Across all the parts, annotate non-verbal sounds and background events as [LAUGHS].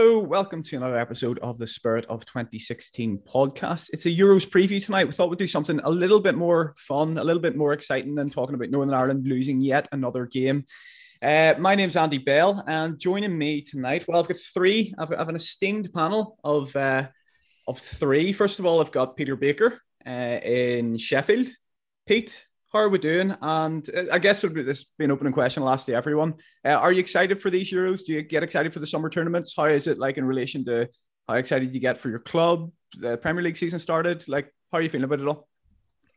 welcome to another episode of the Spirit of 2016 podcast. It's a Euros preview tonight. We thought we'd do something a little bit more fun, a little bit more exciting than talking about Northern Ireland losing yet another game. Uh, my name's Andy Bell, and joining me tonight, well, I've got three. I've, I've an esteemed panel of uh, of three. First of all, I've got Peter Baker uh, in Sheffield. Pete, how are we doing? And uh, I guess this has been an opening question. I'll ask to everyone. Uh, are you excited for these Euros? Do you get excited for the summer tournaments? How is it like in relation to how excited you get for your club? The Premier League season started. Like, how are you feeling about it all?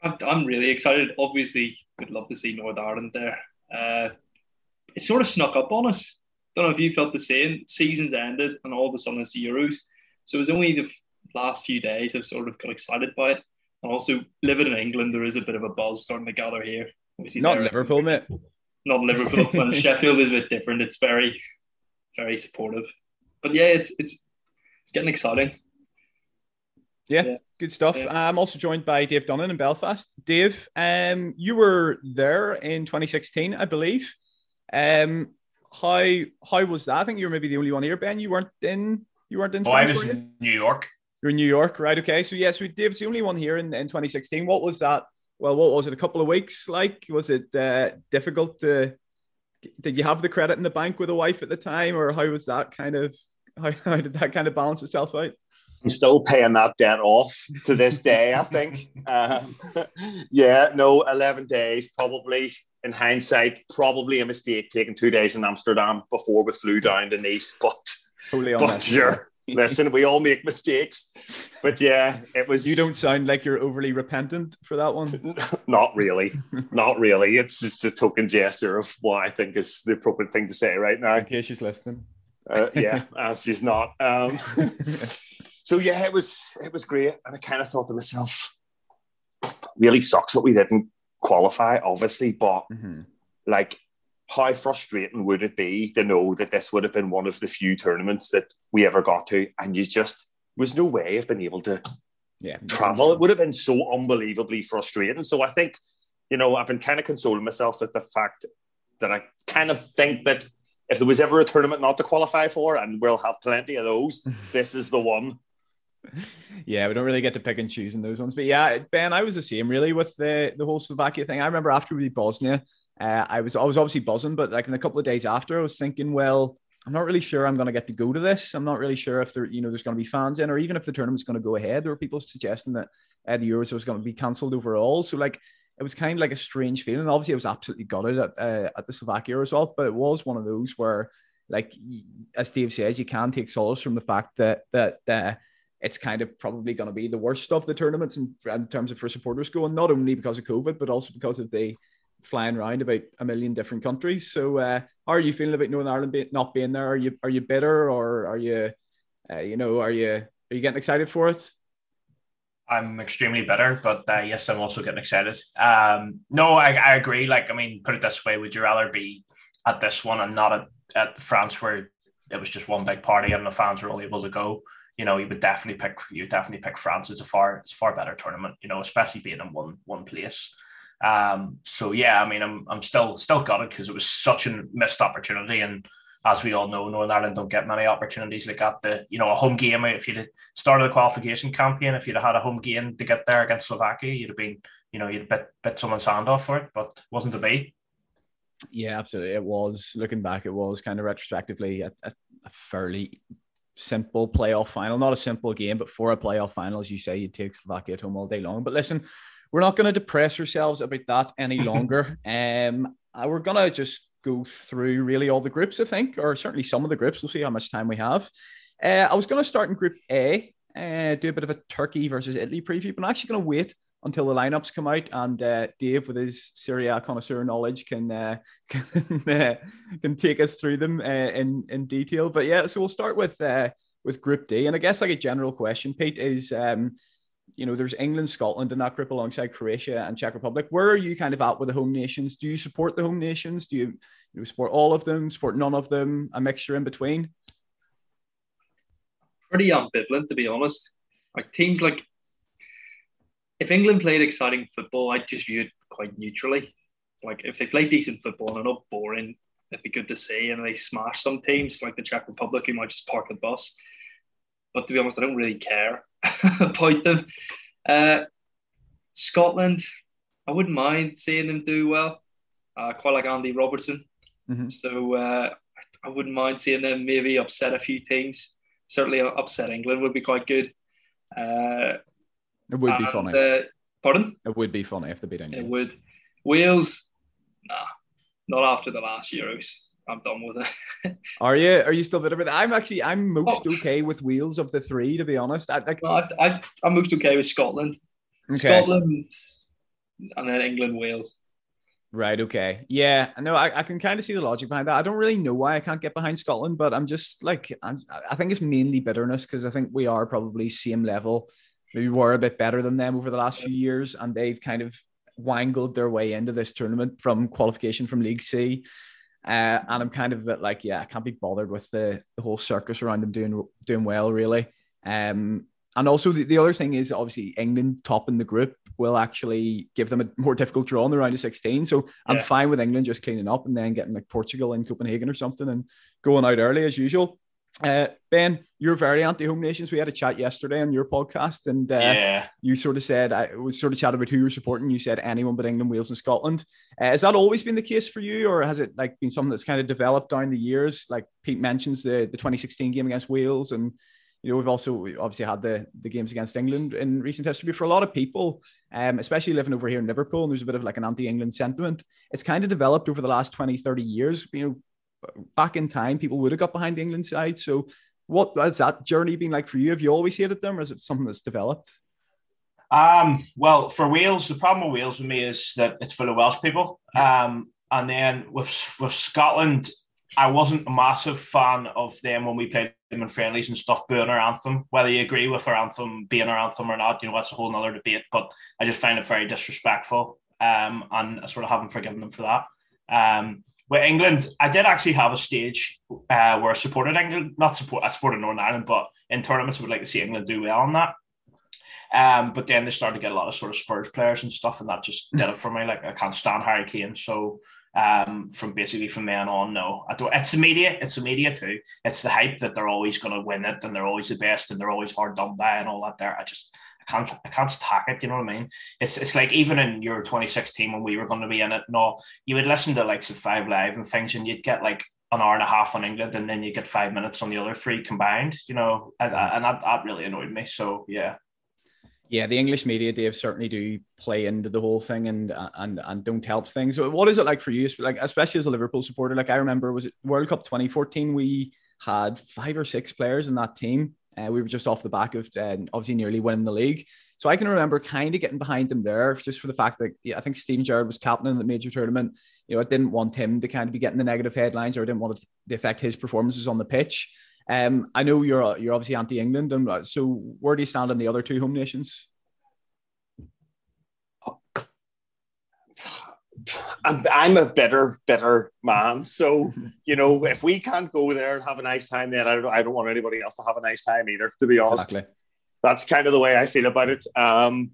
I'm really excited. Obviously, would love to see North Ireland there. Uh, it sort of snuck up on us. Don't know if you felt the same. Seasons ended, and all of a sudden it's the Euros. So it was only the last few days I've sort of got excited by it. And also living in England, there is a bit of a buzz starting to gather here. Obviously, not Liverpool, mate. Not Liverpool, but [LAUGHS] Sheffield is a bit different. It's very, very supportive. But yeah, it's it's it's getting exciting. Yeah, yeah. good stuff. Yeah. I'm also joined by Dave Dunnan in Belfast. Dave, um, you were there in 2016, I believe. Um, how how was that? I think you were maybe the only one here, Ben. You weren't in. You weren't in. Oh, I was in New York. You're in New York, right? Okay. So yes, yeah, so Dave's the only one here in, in 2016. What was that? Well, what was it? A couple of weeks? Like, was it uh, difficult to? Did you have the credit in the bank with a wife at the time, or how was that kind of? How, [LAUGHS] how did that kind of balance itself out? I'm still paying that debt off to this day. I think. Um, [LAUGHS] yeah, no, 11 days probably. In hindsight, probably a mistake taking two days in Amsterdam before we flew down to Nice. But, totally [LAUGHS] but sure, Listen, we all make mistakes, but yeah, it was. You don't sound like you're overly repentant for that one. [LAUGHS] Not really, not really. It's just a token gesture of what I think is the appropriate thing to say right now. In case she's listening. Uh, yeah, uh, she's not. Um, [LAUGHS] so yeah, it was it was great, and I kind of thought to myself, really sucks that we didn't qualify, obviously, but mm-hmm. like how frustrating would it be to know that this would have been one of the few tournaments that we ever got to, and you just was no way of being able to yeah, travel. It would have been so unbelievably frustrating. So I think, you know, I've been kind of consoling myself with the fact that I kind of think that if there was ever a tournament not to qualify for, and we'll have plenty of those, [LAUGHS] this is the one. Yeah, we don't really get to pick and choose in those ones. But yeah, Ben, I was the same really with the the whole Slovakia thing. I remember after we beat Bosnia, uh, I was I was obviously buzzing, but like in a couple of days after, I was thinking, well, I'm not really sure I'm going to get to go to this. I'm not really sure if there, you know, there's going to be fans in, or even if the tournament's going to go ahead. There were people suggesting that uh, the Euros was going to be cancelled overall. So like, it was kind of like a strange feeling. Obviously, I was absolutely gutted at uh, at the Slovakia result, but it was one of those where, like, as Dave says, you can take solace from the fact that that. Uh, it's kind of probably going to be the worst of the tournaments in, in terms of for supporters going, not only because of COVID, but also because of the flying around about a million different countries. So, uh, how are you feeling about Northern Ireland be- not being there? Are you are you bitter or are you, uh, you know, are you are you getting excited for it? I'm extremely bitter, but uh, yes, I'm also getting excited. Um, no, I, I agree. Like, I mean, put it this way: Would you rather be at this one and not at, at France, where it was just one big party and the fans were all able to go? You know, you would definitely pick you definitely pick France. It's a far it's a far better tournament. You know, especially being in one one place. Um, so yeah, I mean, I'm I'm still still got it because it was such a missed opportunity, and as we all know, Northern Ireland don't get many opportunities like at the you know a home game. If you'd started the qualification campaign, if you'd had a home game to get there against Slovakia, you'd have been you know you'd bit bit someone's hand off for it, but wasn't to be. Yeah, absolutely. It was looking back, it was kind of retrospectively a, a, a fairly simple playoff final. Not a simple game, but for a playoff final, as you say, you'd take Slovakia at home all day long. But listen, we're not going to depress ourselves about that any [LAUGHS] longer. um, uh, we're going to just go through really all the groups, I think, or certainly some of the groups. We'll see how much time we have. Uh, I was going to start in Group A, uh, do a bit of a Turkey versus Italy preview, but I'm actually going to wait until the lineups come out and uh, Dave, with his Serie A connoisseur knowledge, can uh, [LAUGHS] can, uh, can take us through them uh, in in detail. But yeah, so we'll start with uh, with Group D, and I guess like a general question, Pete, is um, you know, there's England, Scotland in that group alongside Croatia and Czech Republic. Where are you kind of at with the home nations? Do you support the home nations? Do you, you know, support all of them, support none of them, a mixture in between? Pretty ambivalent, to be honest. Like teams like, if England played exciting football, I'd just view it quite neutrally. Like if they play decent football and not boring, it'd be good to see. And they smash some teams like the Czech Republic, who might just park the bus. But to be honest, I don't really care [LAUGHS] about them. Uh, Scotland, I wouldn't mind seeing them do well. Uh, quite like Andy Robertson. Mm-hmm. So uh, I wouldn't mind seeing them maybe upset a few teams. Certainly, upset England would be quite good. Uh, it would be funny. Uh, pardon? It would be funny if they beat England. It would. Wales, nah, not after the last Euros. I'm done with it. [LAUGHS] are you? Are you still bitter with it? I'm actually I'm most oh. okay with Wales of the three, to be honest. I, I, I I'm most okay with Scotland. Okay. Scotland, and then England, Wales. Right. Okay. Yeah. No, I, I can kind of see the logic behind that. I don't really know why I can't get behind Scotland, but I'm just like I'm, I think it's mainly bitterness because I think we are probably same level. Maybe we're a bit better than them over the last few years, and they've kind of wangled their way into this tournament from qualification from League C. Uh, and I'm kind of a bit like, yeah, I can't be bothered with the, the whole circus around them doing doing well, really. Um, and also the, the other thing is obviously England topping the group will actually give them a more difficult draw in the round of 16. So I'm yeah. fine with England just cleaning up and then getting like Portugal in Copenhagen or something and going out early as usual. Uh, ben, you're very anti-home nations. We had a chat yesterday on your podcast, and uh, yeah. you sort of said I was sort of chatting about who you're supporting. You said anyone but England, Wales, and Scotland. Uh, has that always been the case for you, or has it like been something that's kind of developed down the years? Like Pete mentions the the 2016 game against Wales, and you know we've also we obviously had the the games against England in recent history. For a lot of people, um, especially living over here in Liverpool, and there's a bit of like an anti-England sentiment. It's kind of developed over the last 20, 30 years. You know back in time, people would have got behind the England side. So, what has that journey been like for you? Have you always hated them, or is it something that's developed? Um, well, for Wales, the problem with Wales with me is that it's full of Welsh people. Um, and then with with Scotland, I wasn't a massive fan of them when we played them in friendlies and stuff, booing our anthem. Whether you agree with our anthem being our anthem or not, you know, that's a whole other debate. But I just find it very disrespectful. Um, and I sort of haven't forgiven them for that. Um, with England, I did actually have a stage uh, where I supported England, not support, I supported Northern Ireland, but in tournaments, I would like to see England do well on that. Um, but then they started to get a lot of sort of Spurs players and stuff, and that just [LAUGHS] did it for me. Like I can't stand Harry Kane, so um, from basically from then on, no, I don't. It's the media, it's the media too. It's the hype that they're always going to win it, and they're always the best, and they're always hard done by, and all that. There, I just I can't I can't attack it. You know what I mean? It's it's like even in Euro 2016 when we were going to be in it. No, you would listen to like of Five Live and things, and you'd get like an hour and a half on England, and then you get five minutes on the other three combined. You know, and, and that that really annoyed me. So yeah. Yeah, the English media, Dave, certainly do play into the whole thing and and and don't help things. What is it like for you, like especially as a Liverpool supporter? Like I remember, was it World Cup 2014? We had five or six players in that team uh, we were just off the back of uh, obviously nearly winning the league. So I can remember kind of getting behind them there just for the fact that yeah, I think Steven Gerrard was captain in the major tournament. You know, I didn't want him to kind of be getting the negative headlines or I didn't want it to affect his performances on the pitch. Um, I know you're you're obviously anti-England, and uh, so where do you stand on the other two home nations? I'm, I'm a better, better man. So, [LAUGHS] you know, if we can't go there and have a nice time, then I don't, I don't want anybody else to have a nice time either, to be honest. Exactly. That's kind of the way I feel about it. Um,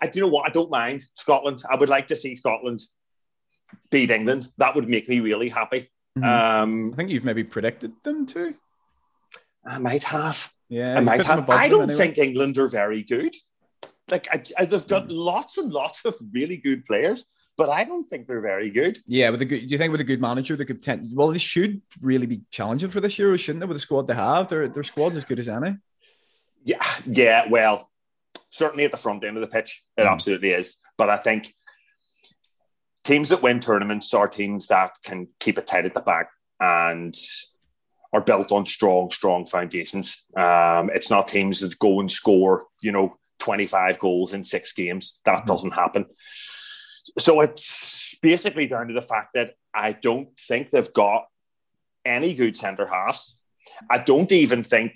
I do you know what? I don't mind Scotland. I would like to see Scotland beat England. That would make me really happy. Mm-hmm. Um, I think you've maybe predicted them too. I might have. Yeah, I might have. I don't anyway. think England are very good. Like I, I, they've got mm. lots and lots of really good players but I don't think they're very good. Yeah, with a good, do you think with a good manager, they could tend, well, they should really be challenging for this year, shouldn't they? With the squad they have, their their squad's as good as any. Yeah, yeah. Well, certainly at the front end of the pitch, it mm. absolutely is. But I think teams that win tournaments are teams that can keep it tight at the back and are built on strong, strong foundations. Um, it's not teams that go and score, you know, 25 goals in six games. That mm doesn't happen. So it's basically down to the fact that I don't think they've got any good centre halves. I don't even think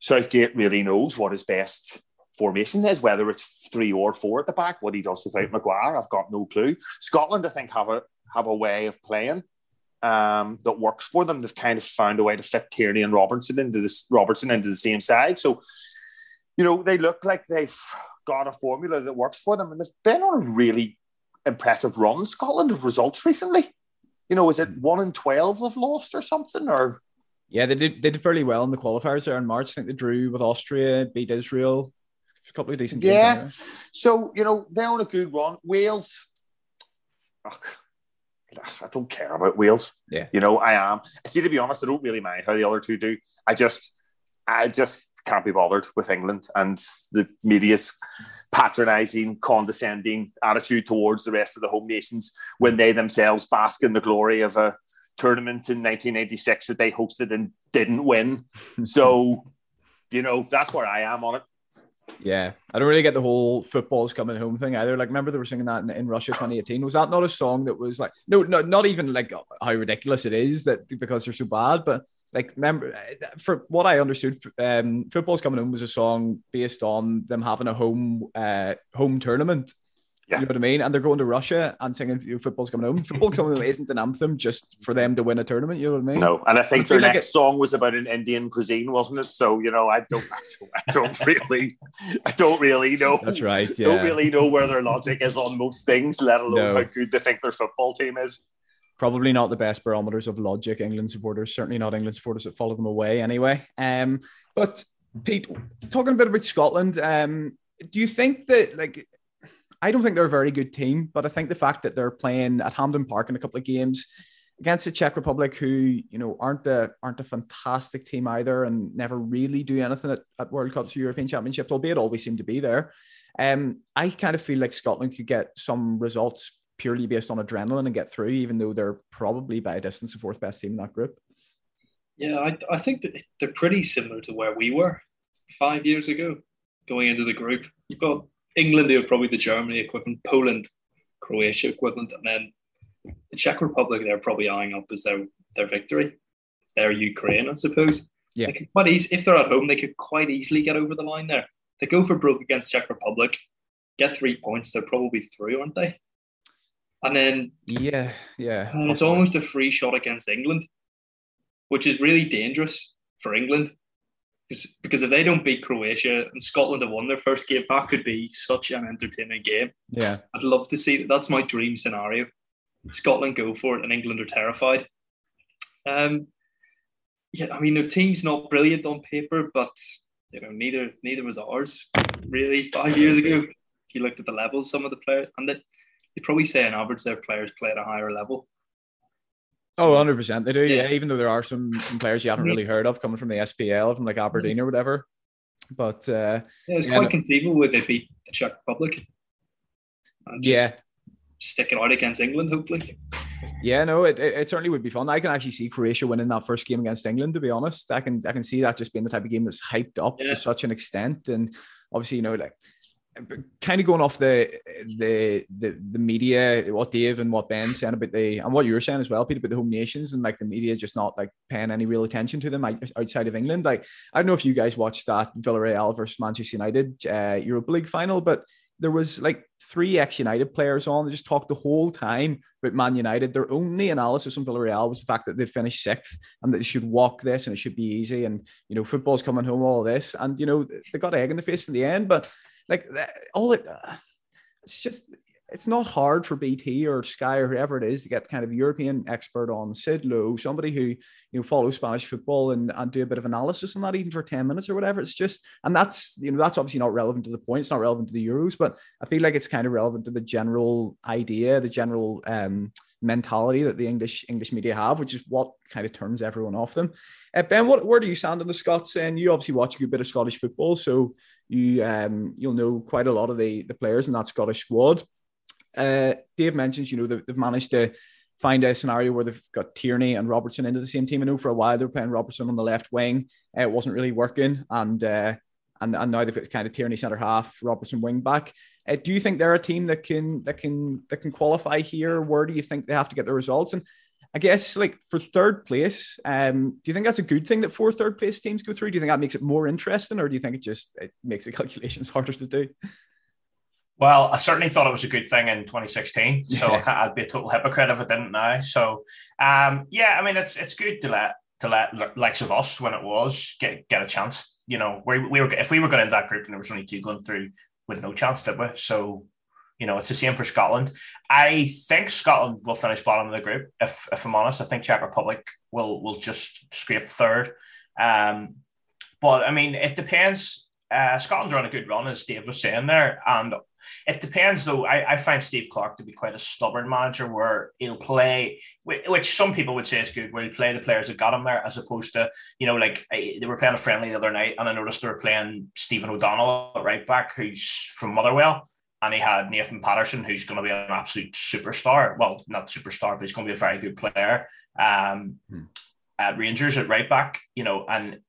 Southgate really knows what his best formation is, whether it's three or four at the back. What he does without Maguire, I've got no clue. Scotland, I think, have a have a way of playing um, that works for them. They've kind of found a way to fit Tierney and Robertson into this Robertson into the same side. So, you know, they look like they've got a formula that works for them, and they've been on a really impressive run Scotland of results recently. You know, is it hmm. one in twelve they've lost or something? Or Yeah, they did they did fairly well in the qualifiers there in March. I think they drew with Austria, beat Israel, a couple of decent games. Yeah. So, you know, they're on a good run. Wales, ugh, I don't care about Wales. Yeah. You know, I am. I see, to be honest, I don't really mind how the other two do. I just, I just can't be bothered with England and the media's patronising, condescending attitude towards the rest of the home nations when they themselves bask in the glory of a tournament in 1986 that they hosted and didn't win. [LAUGHS] so, you know, that's where I am on it. Yeah, I don't really get the whole football's coming home thing either. Like, remember they were singing that in, in, Russia 2018? Was that not a song that was like, no, no, not even like how ridiculous it is that because they're so bad, but like, remember for what I understood, um, football's coming home was a song based on them having a home, uh, home tournament yeah. You know what I mean? And they're going to Russia and singing you know, "Football's Coming Home." Football's Coming Home isn't an anthem just for them to win a tournament. You know what I mean? No, and I think their next like song was about an Indian cuisine, wasn't it? So you know, I don't, I don't [LAUGHS] really, I don't really know. That's right. Yeah. Don't really know where their logic is on most things, let alone no. how good they think their football team is. Probably not the best barometers of logic. England supporters, certainly not England supporters that follow them away anyway. Um, but Pete, talking a bit about Scotland, um, do you think that like I don't think they're a very good team, but I think the fact that they're playing at Hampden Park in a couple of games against the Czech Republic, who you know aren't a aren't a fantastic team either, and never really do anything at, at World Cups or European Championships, albeit always seem to be there. Um, I kind of feel like Scotland could get some results purely based on adrenaline and get through, even though they're probably by a distance the fourth best team in that group. Yeah, I, I think that they're pretty similar to where we were five years ago going into the group. You've got England, they were probably the Germany equivalent, Poland, Croatia equivalent, and then the Czech Republic, they're probably eyeing up as their, their victory. They're Ukraine, I suppose. Yeah. They could quite easy, if they're at home, they could quite easily get over the line there. They go for broke against Czech Republic, get three points, they're probably through, aren't they? And then yeah, yeah, and it's almost a free shot against England, which is really dangerous for England because because if they don't beat Croatia and Scotland have won their first game, that could be such an entertaining game. Yeah, I'd love to see that. That's my dream scenario. Scotland go for it, and England are terrified. Um, yeah, I mean their team's not brilliant on paper, but you know neither neither was ours really five years ago. If you looked at the levels, some of the players, and they you probably say on average their players play at a higher level. Oh, 100%. They do, yeah. yeah. Even though there are some, some players you haven't really heard of coming from the SPL, from like Aberdeen or whatever. But uh, yeah, quite no. conceivable where they beat the Czech Republic. yeah. Stick it out against England, hopefully. Yeah, no, it, it, it, certainly would be fun. I can actually see Croatia winning that first game against England. To be honest, I can I can see that just being the type of game that's hyped up yeah. to such an extent, and obviously, you know, like kind of going off the, the the the media, what Dave and what Ben said about the and what you were saying as well, Peter, about the home nations and like the media just not like paying any real attention to them outside of England. Like I don't know if you guys watched that Villarreal versus Manchester United uh, Europa League final, but there was like three ex United players on. They just talked the whole time about Man United. Their only analysis on Villarreal was the fact that they'd finished sixth and that they should walk this and it should be easy. And you know, football's coming home, all this. And you know, they got egg in the face in the end, but like all it uh, it's just it's not hard for BT or Sky or whoever it is to get kind of European expert on Sid Lowe, somebody who you know follows Spanish football and, and do a bit of analysis on that even for 10 minutes or whatever. It's just and that's you know that's obviously not relevant to the point, it's not relevant to the Euros, but I feel like it's kind of relevant to the general idea, the general um mentality that the English English media have, which is what kind of turns everyone off them. Uh, ben, what where do you stand on the Scots? And you obviously watch a good bit of Scottish football, so you um, you'll know quite a lot of the the players in that Scottish squad. Uh, Dave mentions, you know, they've, they've managed to find a scenario where they've got Tierney and Robertson into the same team. I know for a while they were playing Robertson on the left wing. Uh, it wasn't really working, and uh, and and now they've got kind of Tierney centre half, Robertson wing back. Uh, do you think they're a team that can that can that can qualify here? Where do you think they have to get the results? And I guess like for third place, um, do you think that's a good thing that four third place teams go through? Do you think that makes it more interesting, or do you think it just it makes the [LAUGHS] calculations harder to do? Well, I certainly thought it was a good thing in 2016, [LAUGHS] so yeah. I would be a total hypocrite if it didn't now. So, um, yeah, I mean, it's it's good to let to let likes of us when it was get get a chance. You know, we, we were if we were going in that group and there was only two going through with no chance, did we? So, You know, it's the same for Scotland. I think Scotland will finish bottom of the group. If if I'm honest, I think Czech Republic will will just scrape third. Um, but I mean, it depends. Uh, Scotland are on a good run, as Dave was saying there, and it depends, though. I, I find Steve Clarke to be quite a stubborn manager where he'll play, which some people would say is good, where he'll play the players that got him there, as opposed to, you know, like they were playing a friendly the other night, and I noticed they were playing Stephen O'Donnell right back, who's from Motherwell. And he had Nathan Patterson, who's going to be an absolute superstar. Well, not superstar, but he's going to be a very good player. Um, hmm. At Rangers at right back, you know, and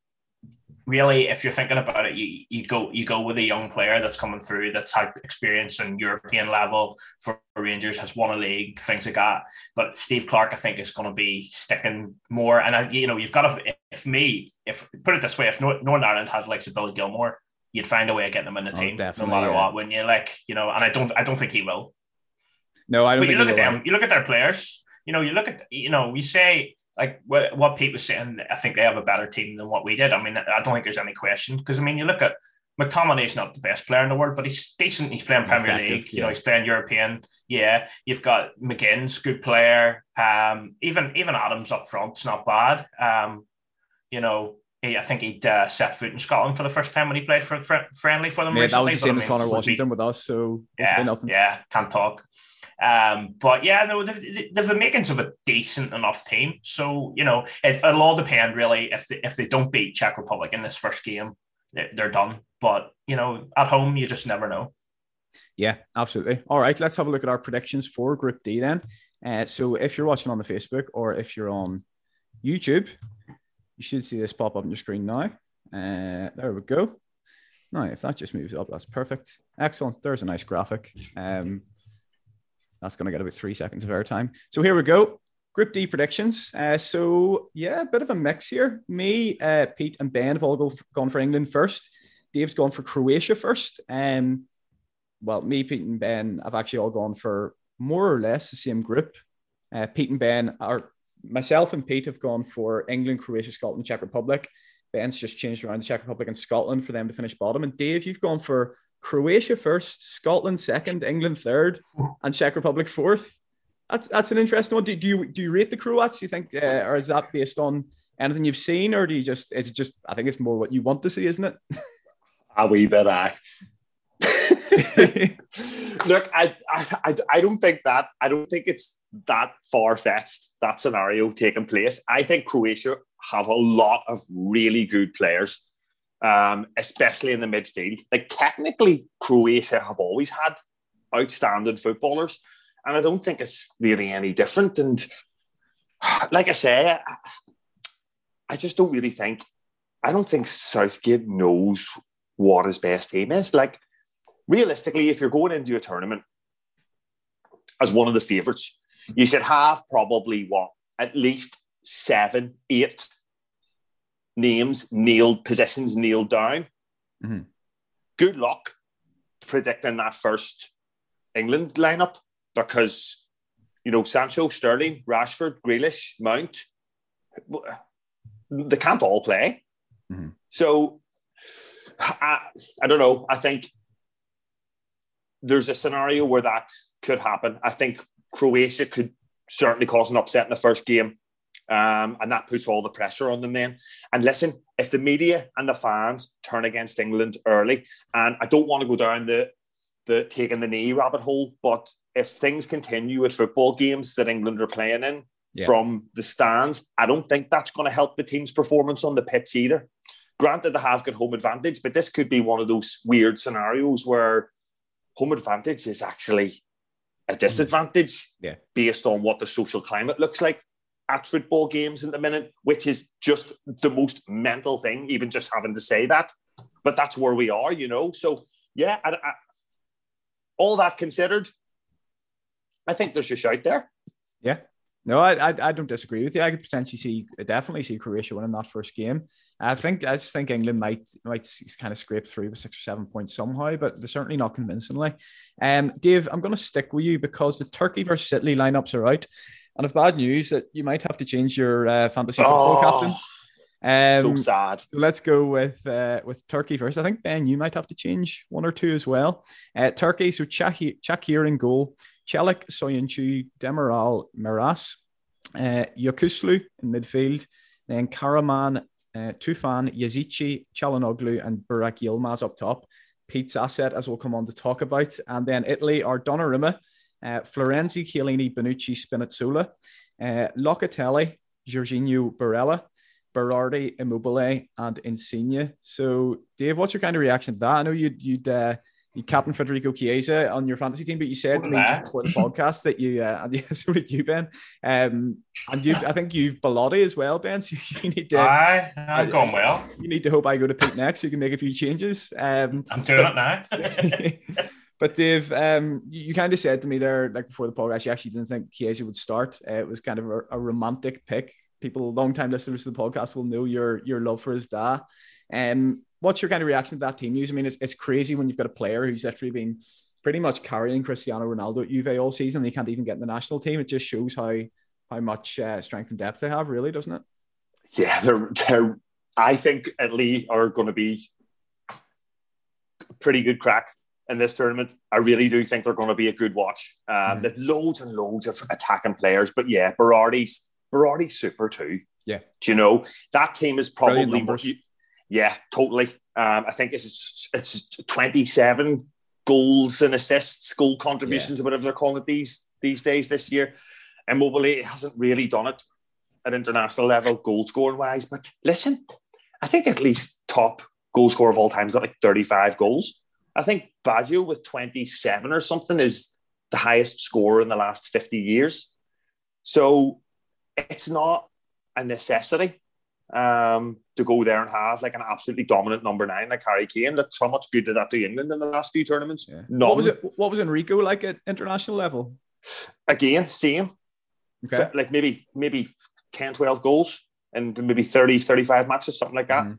really, if you're thinking about it, you, you go you go with a young player that's coming through that's had experience in European level for Rangers, has won a league, things like that. But Steve Clarke, I think, is going to be sticking more. And I, you know, you've got to if me, if put it this way, if Northern Ireland has like Billy Gilmour, you'd find a way of getting him in the oh, team, no matter yeah. what. Wouldn't you? Like you know, and I don't I don't think he will. No, I don't. But you look at them. You look at their players. You know, you look at you know, we say like what, what Pete was saying, I think they have a better team than what we did. I mean, I don't think there's any question because I mean, you look at McTominay's not the best player in the world, but he's decent. He's playing Premier Effective, League. You yeah. know, he's playing European. Yeah, you've got McGinn's good player. Um, even even Adams up front's not bad. Um, you know, he, I think he'd uh, set foot in Scotland for the first time when he played for fr- friendly for them. Yeah, recently, that was the same as Conor Washington with us. So yeah, yeah, can't talk. Um, but yeah, no, they've, they've the makings of a decent enough team. So you know, it, will all depend really if they, if they don't beat Czech Republic in this first game, they're done. But you know, at home, you just never know. Yeah, absolutely. All right, let's have a look at our predictions for Group D then. Uh, so if you're watching on the Facebook or if you're on YouTube, you should see this pop up on your screen now. Uh, there we go. Now, if that just moves up, that's perfect. Excellent. There's a nice graphic. Um, that's going to get about three seconds of airtime. So here we go. Group D predictions. Uh, so yeah, a bit of a mix here. Me, uh, Pete, and Ben have all go, gone for England first. Dave's gone for Croatia first. Um, well, me, Pete, and Ben have actually all gone for more or less the same group. Uh, Pete and Ben are myself and Pete have gone for England, Croatia, Scotland, Czech Republic. Ben's just changed around the Czech Republic and Scotland for them to finish bottom. And Dave, you've gone for Croatia first, Scotland second, England third, and Czech Republic fourth. That's that's an interesting one. Do, do you do you rate the Croats? Do you think, uh, or is that based on anything you've seen, or do you just is it just? I think it's more what you want to see, isn't it? [LAUGHS] A wee bit, [LAUGHS] [LAUGHS] I. Look, I, I I don't think that I don't think it's that far fetched that scenario taking place. I think Croatia have a lot of really good players um, especially in the midfield. Like technically, Croatia have always had outstanding footballers, and I don't think it's really any different. And like I say, I, just don't really think. I don't think Southgate knows what his best team is. Like realistically, if you're going into a tournament as one of the favourites, you should have probably what at least seven, eight names nailed, positions nailed down. Mm-hmm. Good luck predicting that first England lineup because, you know, Sancho, Sterling, Rashford, Grealish, Mount, they can't all play. Mm-hmm. So I, I don't know. I think there's a scenario where that could happen. I think Croatia could certainly cause an upset in the first game. Um, and that puts all the pressure on them then. And listen, if the media and the fans turn against England early, and I don't want to go down the the taking the knee rabbit hole, but if things continue at football games that England are playing in yeah. from the stands, I don't think that's going to help the team's performance on the pitch either. Granted, they have got home advantage, but this could be one of those weird scenarios where home advantage is actually a disadvantage yeah. based on what the social climate looks like at football games in the minute, which is just the most mental thing, even just having to say that. But that's where we are, you know. So yeah, I, I, uh, all that considered, I think there's a shout there. Yeah. No, I, I, I don't disagree with you. I could potentially see, definitely see Croatia winning that first game. I think I just think England might might kind of scrape through with six or seven points somehow, but they're certainly not convincingly. Um, Dave, I'm going to stick with you because the Turkey versus Italy lineups are out. And of bad news that you might have to change your uh, fantasy football oh, captain. Um, so sad. Let's go with uh, with Turkey first. I think Ben, you might have to change one or two as well. Uh, Turkey, so Çakır in goal, Çelik, Soyuncu, Demiral, Meras, uh, Yokuslu in midfield, then Karaman, uh, Tufan, Yazici, Çalhanoğlu, and Burak Yilmaz up top. Pete's asset, as we'll come on to talk about. And then Italy are Donnarumma, uh, Florenzi, Chiellini, Bonucci, Spinazzola, uh, Locatelli, Jorginho, Barella, Berardi, Immobile, and Insigne. So, Dave, what's your kind of reaction to that? I know you'd, you'd uh, you captain Federico Chiesa on your fantasy team, but you said to me before the podcast that you uh, [LAUGHS] and yeah, so did you, Ben. Um, and you, I think you've Belotti as well, Ben. So [LAUGHS] you need to. Aye, I've uh, going well. You need to hope I go to Pete next, so you can make a few changes. Um, I'm doing but, it now. [LAUGHS] but Dave, um, you, you, kind of said to me there, like before the podcast, you actually didn't think Chiesa would start. Uh, it was kind of a, a romantic pick. People, long time listeners to the podcast, will know your your love for his dad. Um, what's your kind of reaction to that team news? I mean, it's, it's crazy when you've got a player who's literally been pretty much carrying Cristiano Ronaldo at Juve all season. They can't even get in the national team. It just shows how how much uh, strength and depth they have, really, doesn't it? Yeah, they're they're. I think at Italy are going to be pretty good crack in this tournament. I really do think they're going to be a good watch. Um, mm. They've loads and loads of attacking players, but yeah, Berardi's Berardi's super too. Yeah, do you know that team is probably yeah, totally. Um, I think it's it's 27 goals and assists, goal contributions, yeah. or whatever they're calling it these these days this year. Immobile hasn't really done it at international level, goal scoring wise. But listen, I think at least top goal scorer of all time has got like 35 goals. I think Baggio with 27 or something is the highest scorer in the last 50 years. So it's not a necessity um, to go there and have like an absolutely dominant number nine like Harry Kane. That's how much good did that do England in the last few tournaments? Yeah. What was it? What was Enrico like at international level? Again, same. Okay. Like maybe maybe 10, 12 goals and maybe 30, 35 matches, something like that. Mm-hmm.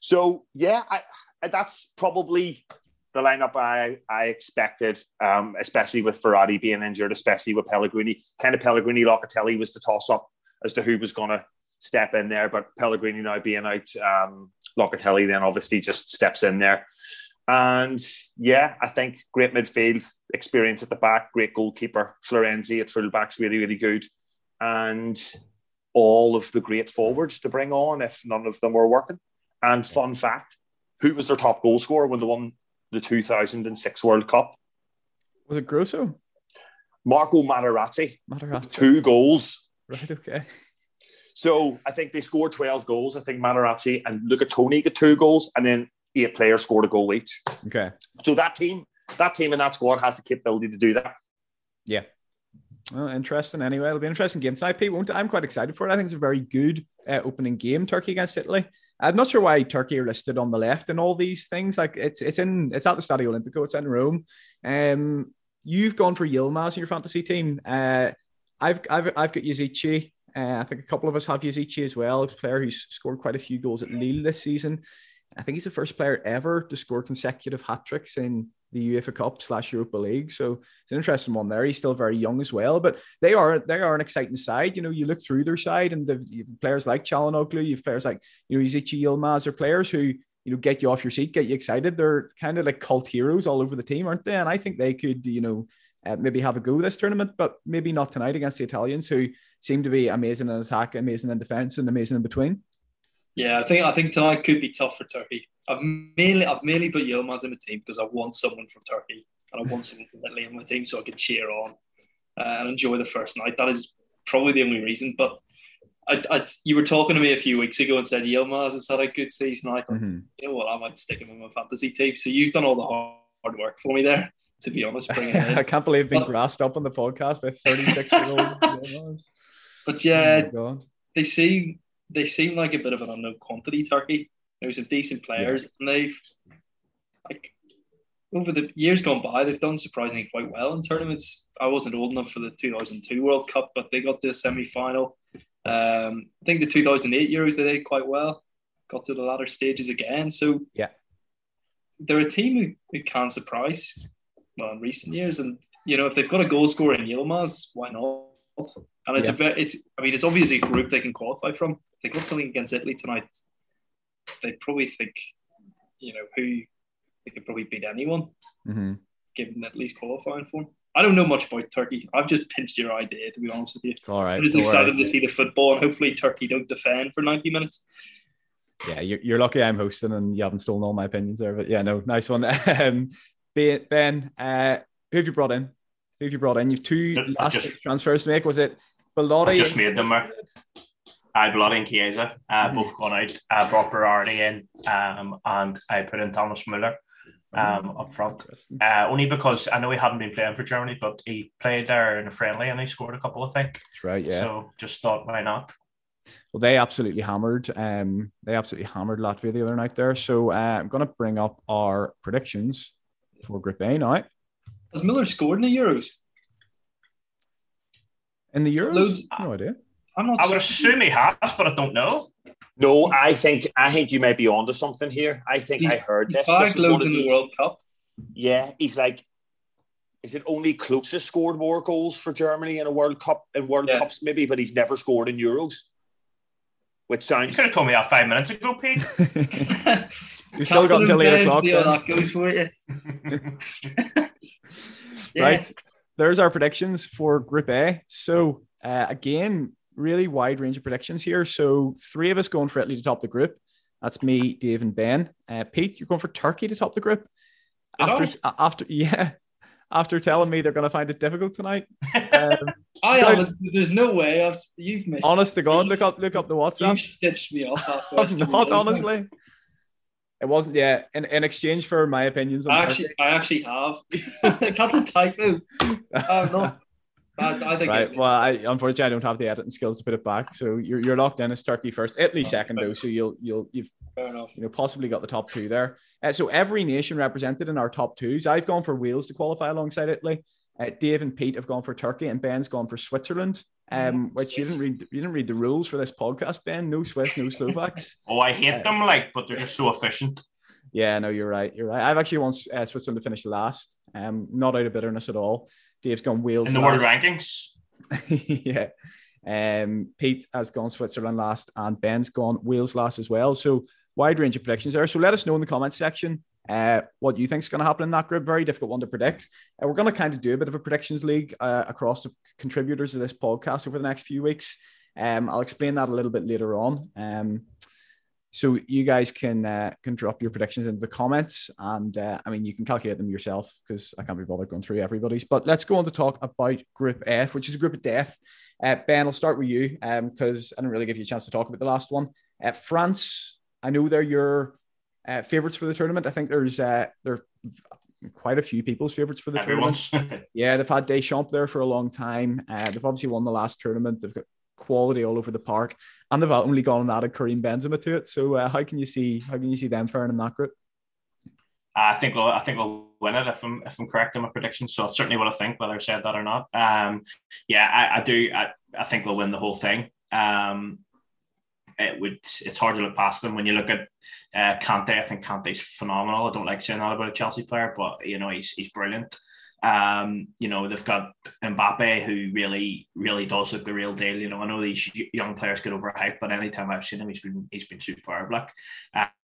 So yeah, I, that's probably the lineup I, I expected, um, especially with Verratti being injured, especially with Pellegrini. Kind of Pellegrini Locatelli was the toss up as to who was going to step in there. But Pellegrini now being out, um, Locatelli then obviously just steps in there. And yeah, I think great midfield experience at the back, great goalkeeper. Florenzi at fullback's really, really good. And all of the great forwards to bring on if none of them were working. And fun fact, who was their top goal scorer when they won the 2006 World Cup? Was it Grosso? Marco Materazzi. Materazzi. Two goals. Right, okay. So I think they scored 12 goals. I think Materazzi and Luca Toni got two goals, and then eight players scored a goal each. Okay. So that team, that team and that squad has the capability to do that. Yeah. Well, interesting. Anyway, it'll be an interesting game tonight. Pete, won't I'm quite excited for it. I think it's a very good uh, opening game. Turkey against Italy. I'm not sure why Turkey are listed on the left and all these things. Like it's it's in it's at the Stadio Olimpico. It's in Rome. Um, you've gone for Yilmaz in your fantasy team. Uh, I've I've I've got Yazici. Uh, I think a couple of us have Yazici as well, a player who's scored quite a few goals at Lille this season. I think he's the first player ever to score consecutive hat tricks in the UEFA Cup slash Europa League. So it's an interesting one there. He's still very young as well, but they are they are an exciting side. You know, you look through their side and the players like Çalhanoğlu, you have players like you know Yazici Yilmaz are players who you know get you off your seat, get you excited. They're kind of like cult heroes all over the team, aren't they? And I think they could you know uh, maybe have a go this tournament, but maybe not tonight against the Italians, who seem to be amazing in attack, amazing in defence, and amazing in between. Yeah, I think I think tonight could be tough for Turkey. I've mainly I've mainly put Yilmaz in the team because I want someone from Turkey and I want someone from Italy on my team so I can cheer on uh, and enjoy the first night. That is probably the only reason. But I, I, you were talking to me a few weeks ago and said Yilmaz has had a good season. I thought, mm-hmm. you know what, I might stick him in my fantasy team. So you've done all the hard work for me there to be honest. [LAUGHS] I can't believe being grassed up on the podcast by 36 year old. [LAUGHS] but yeah, oh they seem they seem like a bit of an unknown quantity. Turkey. There's some decent players, yeah. and they've like over the years gone by, they've done surprisingly quite well in tournaments. I wasn't old enough for the 2002 World Cup, but they got to the semi final. Um, I think the 2008 Euros they did quite well. Got to the latter stages again. So yeah, they're a team who, who can surprise well in recent years. And you know, if they've got a goal scorer in Yilmaz, why not? And it's yeah. a very, it's I mean, it's obviously a group they can qualify from. If they got something against Italy tonight, they probably think, you know, who they could probably beat anyone, mm-hmm. given at least qualifying for. I don't know much about Turkey. I've just pinched your idea, to be honest with you. It's all right. I'm just excited to see the football, and hopefully Turkey don't defend for 90 minutes. Yeah, you're, you're lucky I'm hosting and you haven't stolen all my opinions there. But yeah, no, nice one. [LAUGHS] Um, Ben, uh, who have you brought in? Who have you brought in? You've two last just, transfers to make. Was it Belotti? I just made them. Mark. I Belotti and Chiesa, uh, mm-hmm. both gone out. I brought Berardi in, um, and I put in Thomas Muller um, up front. Uh, only because I know he hadn't been playing for Germany, but he played there in a friendly and he scored a couple, I think. That's right, yeah. So just thought, why not? Well, they absolutely hammered. Um, they absolutely hammered Latvia the other night there. So uh, I'm going to bring up our predictions for Group A now. Has Muller scored in the Euros? In the Euros? Loads. No idea. I'm not. I would assume he has, but I don't know. No, I think I think you may be onto something here. I think he's, I heard this. This loads in the World Cup. Yeah, he's like, is it only Klose's scored more goals for Germany in a World Cup in World yeah. Cups maybe, but he's never scored in Euros. Which sounds. You could have told me that five minutes ago, Pete. [LAUGHS] you still got until eight o'clock. That goes for you. [LAUGHS] yeah. Right, there's our predictions for Group A. So uh, again, really wide range of predictions here. So three of us going for Italy to top the group. That's me, Dave, and Ben. Uh, Pete, you're going for Turkey to top the group. Did after, I? after, [LAUGHS] yeah, after telling me they're going to find it difficult tonight. [LAUGHS] Um, I. There's no way. I've you've missed. Honest to God, look up, look up the WhatsApp. You stitched me off. [LAUGHS] I'm not honestly. It wasn't. Yeah, in, in exchange for my opinions. I actually, Turkey. I actually have. [LAUGHS] That's a typo. I'm not. I, I think right. Well, I unfortunately I don't have the editing skills to put it back. So you're, you're locked in as Turkey first, Italy second though. So you'll you'll you've you know possibly got the top two there. Uh, so every nation represented in our top twos. I've gone for Wales to qualify alongside Italy. Uh, Dave and Pete have gone for Turkey, and Ben's gone for Switzerland. Um, which you didn't read. You didn't read the rules for this podcast, Ben. No Swiss, no Slovaks. [LAUGHS] oh, I hate them, like, but they're just so efficient. Yeah, no, you're right. You're right. I've actually won uh, Switzerland to finish last. Um, not out of bitterness at all. Dave's gone Wales in the last. world rankings. [LAUGHS] yeah. Um, Pete has gone Switzerland last, and Ben's gone Wales last as well. So wide range of predictions there. So let us know in the comment section uh, what you think is going to happen in that group. Very difficult one to predict. Uh, we're going to kind of do a bit of a predictions league uh, across the contributors of this podcast over the next few weeks. Um, I'll explain that a little bit later on. Um, so you guys can uh, can drop your predictions into the comments, and uh, I mean you can calculate them yourself because I can't be bothered going through everybody's. But let's go on to talk about Group F, which is a group of death. Uh, ben, I'll start with you because um, I didn't really give you a chance to talk about the last one. Uh, France, I know they're your uh, favorites for the tournament. I think there's uh, there quite a few people's favorites for the Everyone's. tournament. [LAUGHS] yeah, they've had Deschamps there for a long time. Uh, they've obviously won the last tournament. They've got quality all over the park, and they've only gone and added Karim Benzema to it. So uh, how can you see how can you see them faring in that group? I think we'll, I think we'll win it if I'm if I'm correct in my prediction. So it's certainly what I think, whether I said that or not. Um, yeah, I, I do. I, I think they'll win the whole thing. Um, it would it's hard to look past them when you look at uh, Kante. I think Kante's phenomenal. I don't like saying that about a Chelsea player, but you know he's he's brilliant. Um, you know, they've got Mbappe who really, really does look the real deal. You know, I know these young players get overhyped, but anytime I've seen him, he's been he's been superb. Like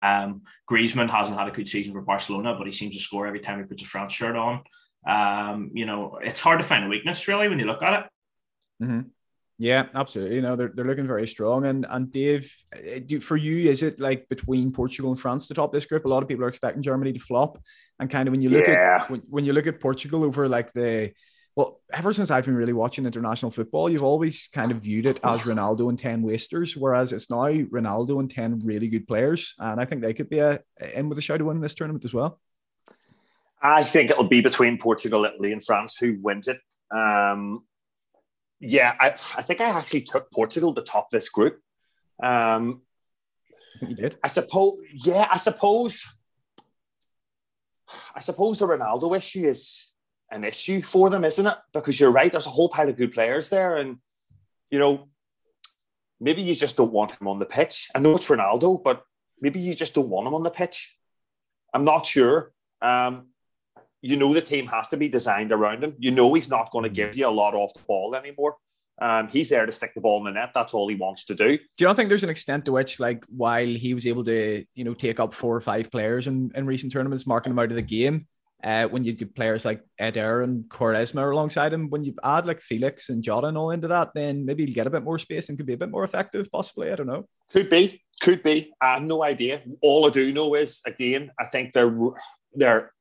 um, Griezmann hasn't had a good season for Barcelona, but he seems to score every time he puts a France shirt on. Um, you know, it's hard to find a weakness really when you look at it. Mm-hmm. Yeah, absolutely. You know, they're, they're looking very strong. And and Dave, uh, do, for you, is it like between Portugal and France to top this group? A lot of people are expecting Germany to flop. And kind of when you look yeah. at when, when you look at Portugal over like the well, ever since I've been really watching international football, you've always kind of viewed it as Ronaldo and 10 wasters, whereas it's now Ronaldo and 10 really good players. And I think they could be a, in with a shout to win this tournament as well. I think it'll be between Portugal, Italy, and France who wins it. Um, yeah, I, I think I actually took Portugal to top this group. Um, you did. I suppose, yeah, I suppose. I suppose the Ronaldo issue is an issue for them, isn't it? Because you're right, there's a whole pile of good players there, and you know, maybe you just don't want him on the pitch. I know it's Ronaldo, but maybe you just don't want him on the pitch. I'm not sure. Um, you know the team has to be designed around him. You know he's not going to give you a lot off the ball anymore. Um, he's there to stick the ball in the net. That's all he wants to do. Do you not think there's an extent to which, like, while he was able to, you know, take up four or five players in, in recent tournaments, marking them out of the game, uh, when you get players like Eder and Quaresma alongside him, when you add like Felix and Jota and all into that, then maybe you get a bit more space and could be a bit more effective, possibly. I don't know. Could be, could be. I have no idea. All I do know is, again, I think they're they're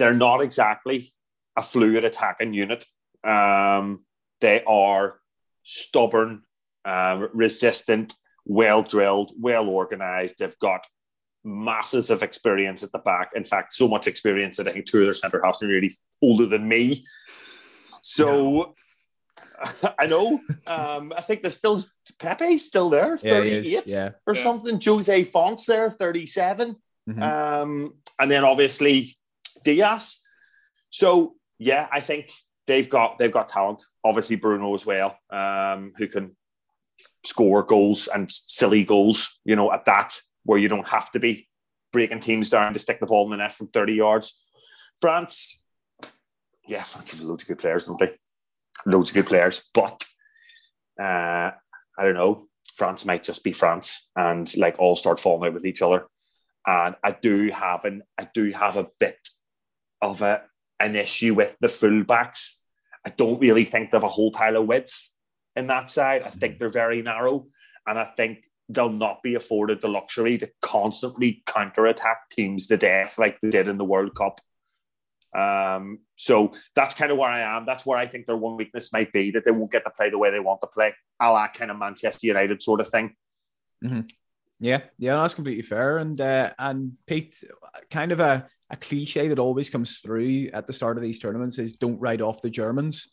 they're not exactly a fluid attacking unit. Um, they are stubborn, uh, resistant, well drilled, well organized. They've got masses of experience at the back. In fact, so much experience that I think two of their centre halves are really older than me. So yeah. [LAUGHS] I know. [LAUGHS] Um, I think there's still Pepe still there, 38 yeah, yeah. or something. Jose Fonte's there, 37. Mm-hmm. Um, and then obviously Dias. So yeah, I think they've got they've got talent. Obviously Bruno as well, um, who can score goals and silly goals. You know, at that where you don't have to be breaking teams down to stick the ball in the net from thirty yards. France, yeah, France have loads of good players, don't they? Loads of good players, but uh, I don't know. France might just be France, and like all start falling out with each other. And I do have an I do have a bit of a an issue with the fullbacks I don't really think they have a whole pile of width in that side. I think they're very narrow, and I think they'll not be afforded the luxury to constantly counter-attack teams to death like they did in the World Cup. Um, so that's kind of where I am. That's where I think their one weakness might be that they won't get to play the way they want to play, a la kind of Manchester United sort of thing. Mm-hmm. Yeah, yeah, that's completely fair. And uh, and Pete, kind of a a cliche that always comes through at the start of these tournaments is don't write off the Germans.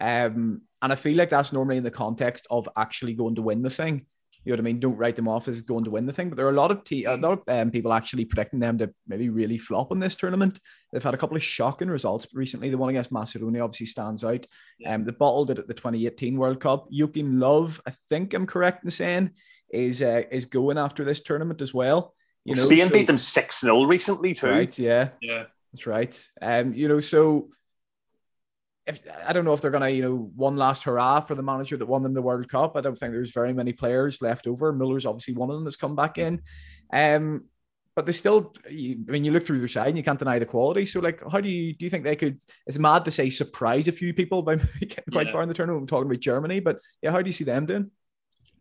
Um, and I feel like that's normally in the context of actually going to win the thing. You know what I mean? Don't write them off as going to win the thing. But there are a lot of te- a lot of um, people actually predicting them to maybe really flop in this tournament. They've had a couple of shocking results recently. The one against Macedonia obviously stands out. Um, they bottled it at the 2018 World Cup. Joachim Löw, I think I'm correct in saying, is uh, is going after this tournament as well. You know, Spain so, beat them 6 0 recently, too. Right, yeah. Yeah. That's right. Um, you know, so if I don't know if they're gonna, you know, one last hurrah for the manager that won them the World Cup. I don't think there's very many players left over. Muller's obviously one of them that's come back in. Um, but they still I mean you look through their side and you can't deny the quality. So like how do you do you think they could it's mad to say surprise a few people by [LAUGHS] getting quite yeah. far in the tournament? I'm talking about Germany, but yeah, how do you see them doing?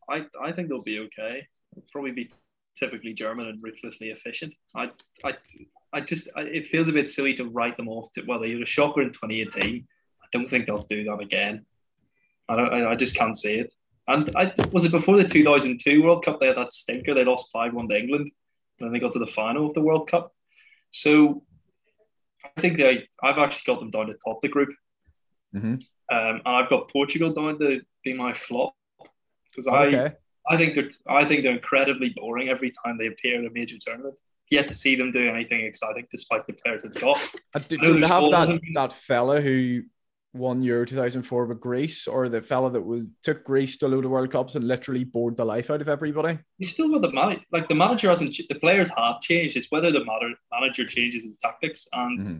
I, I think they'll be okay. They'll probably be typically German and ruthlessly efficient. I, I, I just I, it feels a bit silly to write them off. To, well, they were a shocker in 2018. I don't think they'll do that again. I don't. I, I just can't see it. And I was it before the 2002 World Cup. They had that stinker. They lost five one to England, and then they got to the final of the World Cup. So I think they. I've actually got them down to top the group. Mm-hmm. Um, and I've got Portugal down to be my flop because okay. I I think they're I think they're incredibly boring every time they appear in a major tournament. Yet to see them do anything exciting, despite the players they've got. Uh, do, do they have that, that fella who won Euro 2004 with Greece, or the fella that was took Greece to a load of World Cups and literally bored the life out of everybody? You still got the man, like the manager hasn't. The players have changed. It's whether the matter, manager changes his tactics, and mm-hmm.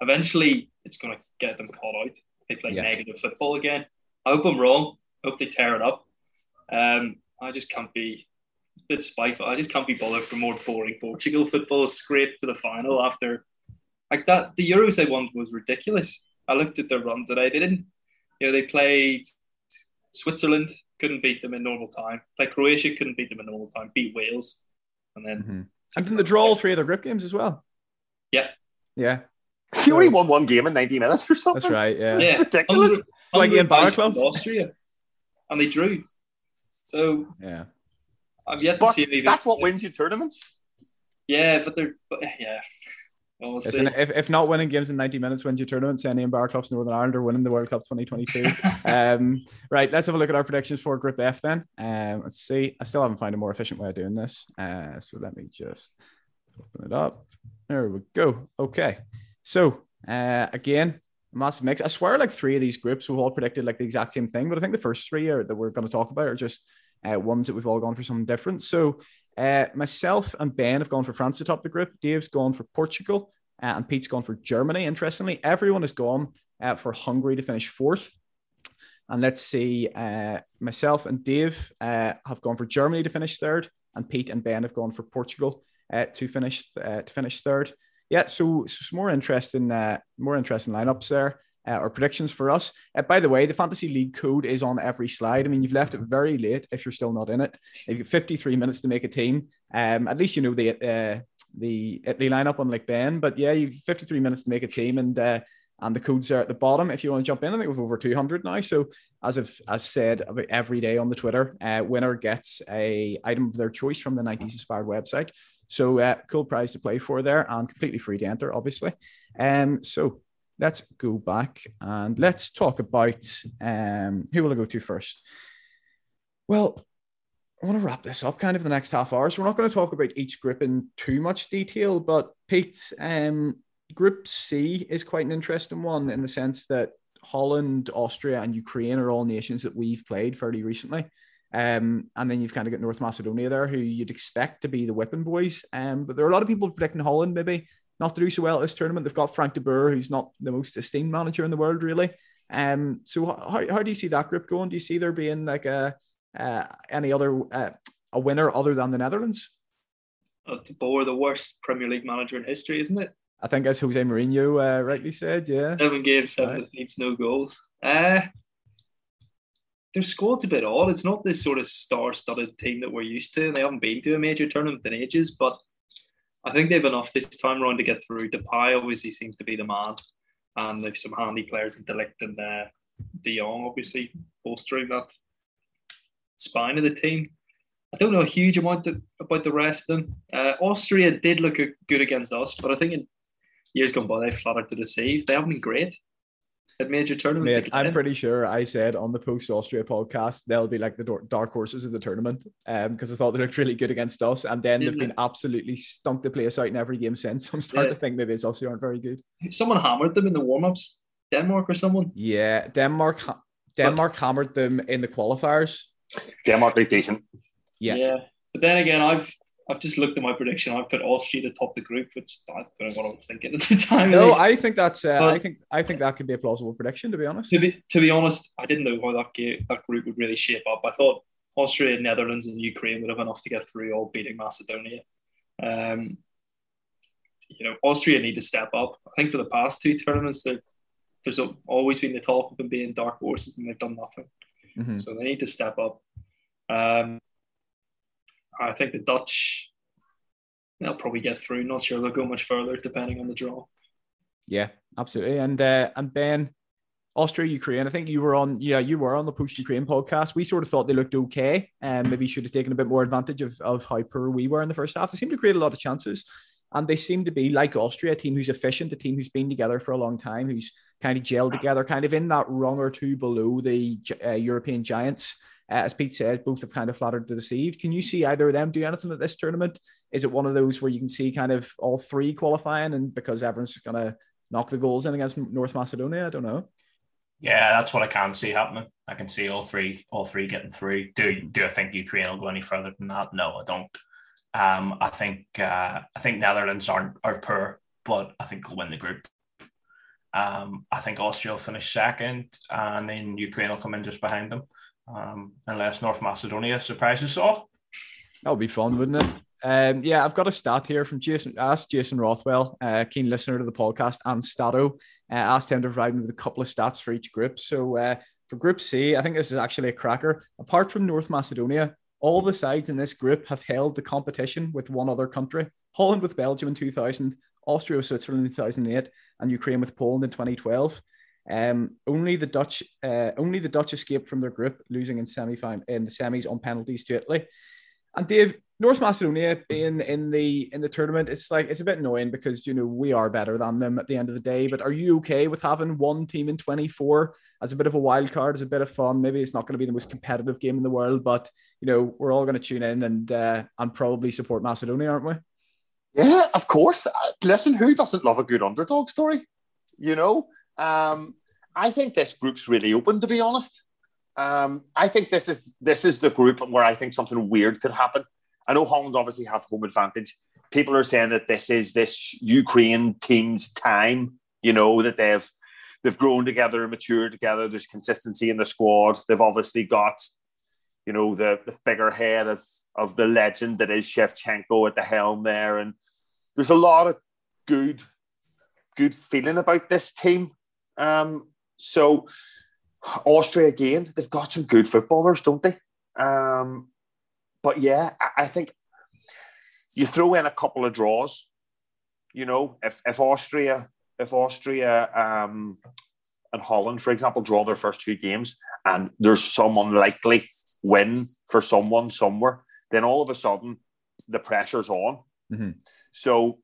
eventually it's going to get them caught out. They play yeah. negative football again. I hope I'm wrong. I hope they tear it up. Um, I just can't be a bit spiteful. I just can't be bothered for more boring Portugal football scrape to the final after like that. The Euros they won was ridiculous. I looked at their run today. They didn't, you know, they played Switzerland, couldn't beat them in normal time. Like Croatia, couldn't beat them in normal time. Beat Wales, and then mm-hmm. and then the draw all three of their group games as well. Yeah, yeah. [LAUGHS] He only won one game in ninety minutes or something. That's right. Yeah, yeah. It's ridiculous. It's like in Barclub, Austria, and they drew. So yeah, I've yet but to see anything. That's what wins you tournaments. Yeah, but they're but, yeah. Well, we'll if, if not winning games in 90 minutes wins you tournament, Senny and Baraclough's Northern Ireland are winning the World Cup 2022. [LAUGHS] um, right, let's have a look at our predictions for Group F then. Um, let's see. I still haven't found a more efficient way of doing this. Uh, so let me just open it up. There we go. Okay. So uh, again, massive mix. I swear, like three of these groups we've all predicted like the exact same thing, but I think the first three are, that we're going to talk about are just uh, ones that we've all gone for something different. So, uh, myself and Ben have gone for France to top the group. Dave's gone for Portugal, uh, and Pete's gone for Germany. Interestingly, everyone has gone uh, for Hungary to finish fourth. And let's see, uh, myself and Dave uh, have gone for Germany to finish third, and Pete and Ben have gone for Portugal to finish to finish third. Yeah, so, so some more interesting, more interesting lineups there. Uh, or predictions for us. Uh, by the way, the fantasy league code is on every slide. I mean, you've left it very late if you're still not in it. You've got 53 minutes to make a team. Um, at least you know the uh, the the lineup, unlike Ben. But yeah, you've 53 minutes to make a team, and uh, and the codes are at the bottom if you want to jump in. I think we've over 200 now. So as I've as said every day on the Twitter, uh, winner gets a item of their choice from the 90s Inspired website. So uh, cool prize to play for there and completely free to enter, obviously. Um, so let's go back and let's talk about um, who will I go to first? Well, I want to wrap this up kind of the next half hour. So we're not going to talk about each group in too much detail, but Pete, um, Group C is quite an interesting one in the sense that Holland, Austria, and Ukraine are all nations that we've played fairly recently. Um, and then you've kind of got North Macedonia there, who you'd expect to be the whipping boys. Um, but there are a lot of people predicting Holland maybe not to do so well at this tournament. They've got Frank de Boer, who's not the most esteemed manager in the world, really. Um, so how, how do you see that group going? Do you see there being like a uh, any other uh, a winner other than the Netherlands? Uh, de Boer, the worst Premier League manager in history, isn't it? I think as Jose Mourinho uh, rightly said, yeah. Seven games, seven right. defeats, no goals. Uh, their squad's a bit odd. It's not this sort of star-studded team that we're used to, and they haven't been to a major tournament in ages. But I think they've enough this time around to get through. Depay obviously seems to be the man, and they've some handy players in De Ligt and uh, De Jong, obviously bolstering that spine of the team. I don't know a huge amount about the rest of them. Uh, Austria did look good against us, but I think in years gone by they flattered to deceive. They haven't been great at major tournaments. Mate, I'm pretty sure I said on the post Austria podcast they'll be like the dark horses of the tournament um, because I thought they looked really good against us, and then Didn't they've been absolutely stunk the place out in every game since. I'm starting yeah. to think maybe it's also aren't very good. Someone hammered them in the warm ups. Denmark or someone. Yeah, Denmark. Denmark but, hammered them in the qualifiers. Denmark looked decent. Yeah. Yeah. But then again, I've I've just looked at my prediction. I've put Austria to top the group, which I don't know what I was thinking at the [LAUGHS] time. No, I think that's. Uh, I think I think that could be a plausible prediction. To be honest. To be to be honest, I didn't know how that game, that group would really shape up. I thought Austria, Netherlands, and Ukraine would have enough to get through, all beating Macedonia. Um, you know, Austria need to step up. I think for the past two tournaments, there's always been the talk of them being dark horses, and they've done nothing. Mm-hmm. So they need to step up. Um, I think the Dutch they'll probably get through. Not sure they'll go much further depending on the draw. Yeah, absolutely. And uh, and Ben, Austria, Ukraine. I think you were on. Yeah, you were on the post Ukraine podcast. We sort of thought they looked okay, and maybe should have taken a bit more advantage of of how poor we were in the first half. They seemed to create a lot of chances, and they seem to be like Austria, a team who's efficient, a team who's been together for a long time, who's kind of gelled together, kind of in that rung or two below the uh, European giants. As Pete said, both have kind of flattered to deceive. Can you see either of them do anything at this tournament? Is it one of those where you can see kind of all three qualifying and because everyone's just going to knock the goals in against North Macedonia? I don't know. Yeah, that's what I can see happening. I can see all three, all three getting through. Do do I think Ukraine will go any further than that? No, I don't. Um, I think uh, I think Netherlands aren't are poor, but I think they'll win the group. Um, I think Austria will finish second, and then Ukraine will come in just behind them um, unless North Macedonia surprises all. That would be fun, wouldn't it? Um, yeah, I've got a stat here from Jason. Asked Jason Rothwell, uh, keen listener to the podcast, and Stato. Uh, asked him to provide me with a couple of stats for each group. So uh, for Group C, I think this is actually a cracker. Apart from North Macedonia, all the sides in this group have held the competition with one other country: Holland with Belgium in 2000, Austria with Switzerland in 2008, and Ukraine with Poland in 2012. Um, only the Dutch, uh, only the Dutch escaped from their group, losing in semi in the semis on penalties to Italy. And Dave, North Macedonia being in the in the tournament, it's like it's a bit annoying because you know we are better than them at the end of the day. But are you okay with having one team in twenty four as a bit of a wild card, as a bit of fun? Maybe it's not going to be the most competitive game in the world, but you know we're all going to tune in and uh, and probably support Macedonia, aren't we? Yeah, of course. Uh, listen, who doesn't love a good underdog story? You know, um, I think this group's really open, to be honest. Um, I think this is this is the group where I think something weird could happen. I know Holland obviously have home advantage. People are saying that this is this Ukraine team's time. You know that they've they've grown together matured together. There's consistency in the squad. They've obviously got, you know, the the figurehead of of the legend that is Shevchenko at the helm there, and there's a lot of good good feeling about this team. Um, so Austria again, they've got some good footballers, don't they? Um, but yeah, I, I think you throw in a couple of draws. You know, if if Austria, if Austria um, and Holland, for example, draw their first two games, and there's some unlikely win for someone somewhere, then all of a sudden the pressure's on. Mm-hmm. So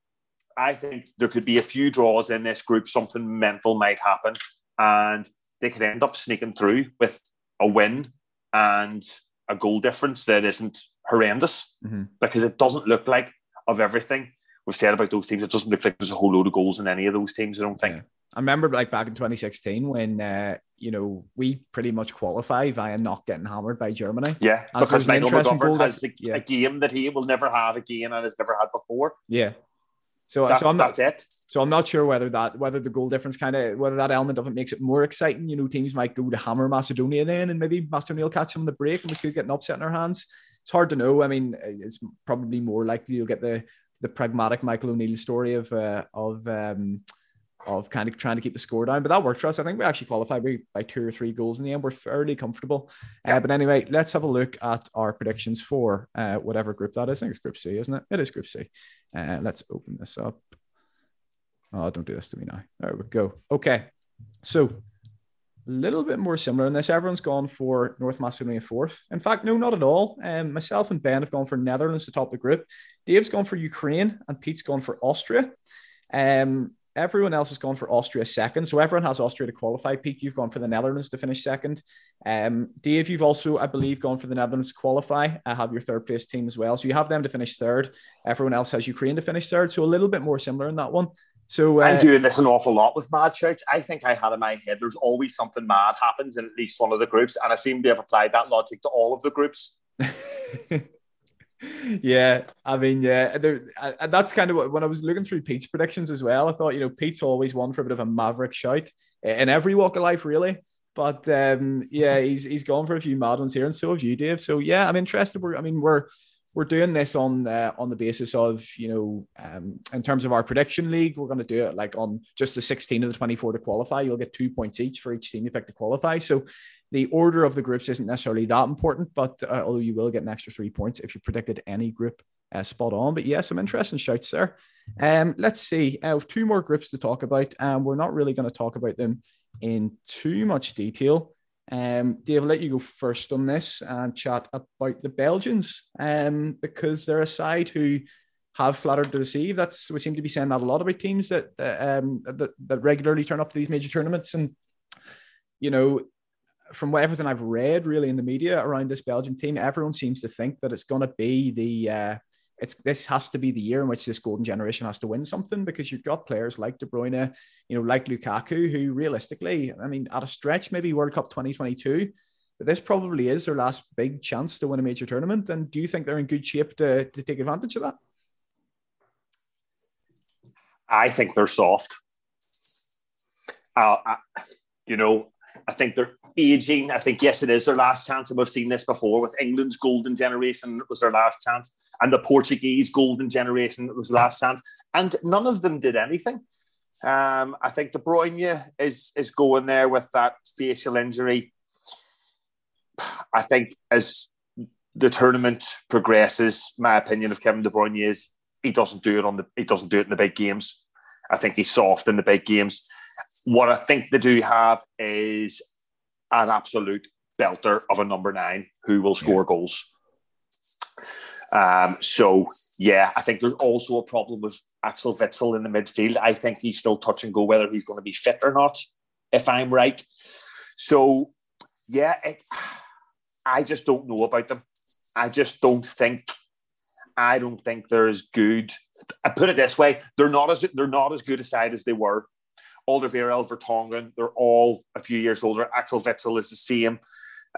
I think there could be a few draws in this group. Something mental might happen, and they could end up sneaking through with a win and a goal difference that isn't horrendous mm-hmm. because it doesn't look like of everything we've said about those teams. It doesn't look like there's a whole load of goals in any of those teams. I don't think. Yeah. I remember like back in 2016 when uh, you know we pretty much qualify via not getting hammered by Germany. Yeah, and because Michael McGovern has that, yeah. a game that he will never have again and has never had before. Yeah, so, that's, so I'm not, it. So I'm not sure whether that whether the goal difference kind of whether that element of it makes it more exciting. You know, teams might go to hammer Macedonia then, and maybe Macedonia will catch them on the break, and we could get an upset in our hands. It's hard to know. I mean, it's probably more likely you'll get the the pragmatic Michael O'Neill story of uh, of um, of kind of trying to keep the score down. But that worked for us. I think we actually qualified by, by two or three goals in the end. We're fairly comfortable. Uh, but anyway, let's have a look at our predictions for uh, whatever group that is. I think it's Group C, isn't it? It is Group C. Uh, let's open this up. Oh, don't do this to me now. There we go. Okay. So a little bit more similar in this. Everyone's gone for North Macedonia fourth. In fact, no, not at all. Um, myself and Ben have gone for Netherlands to top the group. Dave's gone for Ukraine, and Pete's gone for Austria. Um, Everyone else has gone for Austria second. So everyone has Austria to qualify. Pete, you've gone for the Netherlands to finish second. Um, Dave, you've also, I believe, gone for the Netherlands to qualify. I have your third place team as well. So you have them to finish third. Everyone else has Ukraine to finish third. So a little bit more similar in that one. So uh, I'm doing this an awful lot with mad shouts. I think I had in my head there's always something mad happens in at least one of the groups, and I seem to have applied that logic to all of the groups. [LAUGHS] yeah, I mean, yeah, there, that's kind of what, when I was looking through Pete's predictions as well. I thought, you know, Pete's always one for a bit of a maverick shout in every walk of life, really. But um, yeah, he's he's gone for a few mad ones here, and so have you, Dave. So yeah, I'm interested. We're, I mean, we're we're doing this on uh, on the basis of you know um, in terms of our prediction league we're going to do it like on just the 16 of the 24 to qualify you'll get two points each for each team you pick to qualify so the order of the groups isn't necessarily that important, but uh, although you will get an extra three points if you predicted any group uh, spot on. But yeah, some interesting shouts there. Um, let's see. I have two more groups to talk about, and we're not really going to talk about them in too much detail. Um, Dave, I'll let you go first on this and chat about the Belgians, um, because they're a side who have flattered to deceive. That's we seem to be saying that a lot about teams that um, that, that regularly turn up to these major tournaments, and you know from everything I've read, really in the media around this Belgian team, everyone seems to think that it's going to be the uh, it's this has to be the year in which this golden generation has to win something because you've got players like De Bruyne, you know, like Lukaku, who realistically, I mean, at a stretch, maybe World Cup 2022, but this probably is their last big chance to win a major tournament. And do you think they're in good shape to, to take advantage of that? I think they're soft. Uh, I, you know, I think they're aging. I think, yes, it is their last chance. And we've seen this before with England's golden generation. It was their last chance. And the Portuguese golden generation, it was last chance. And none of them did anything. Um, I think De Bruyne is, is going there with that facial injury. I think as the tournament progresses, my opinion of Kevin De Bruyne is he doesn't do it on the he doesn't do it in the big games. I think he's soft in the big games. What I think they do have is an absolute belter of a number nine who will score yeah. goals. Um, so yeah, I think there's also a problem with Axel Witsel in the midfield. I think he's still touch and go whether he's going to be fit or not, if I'm right. So yeah, it, I just don't know about them. I just don't think. I don't think they're as good. I put it this way: they're not as they're not as good a side as they were Alderweireld, Vertonghen, they're all a few years older. Axel Witsel is the same.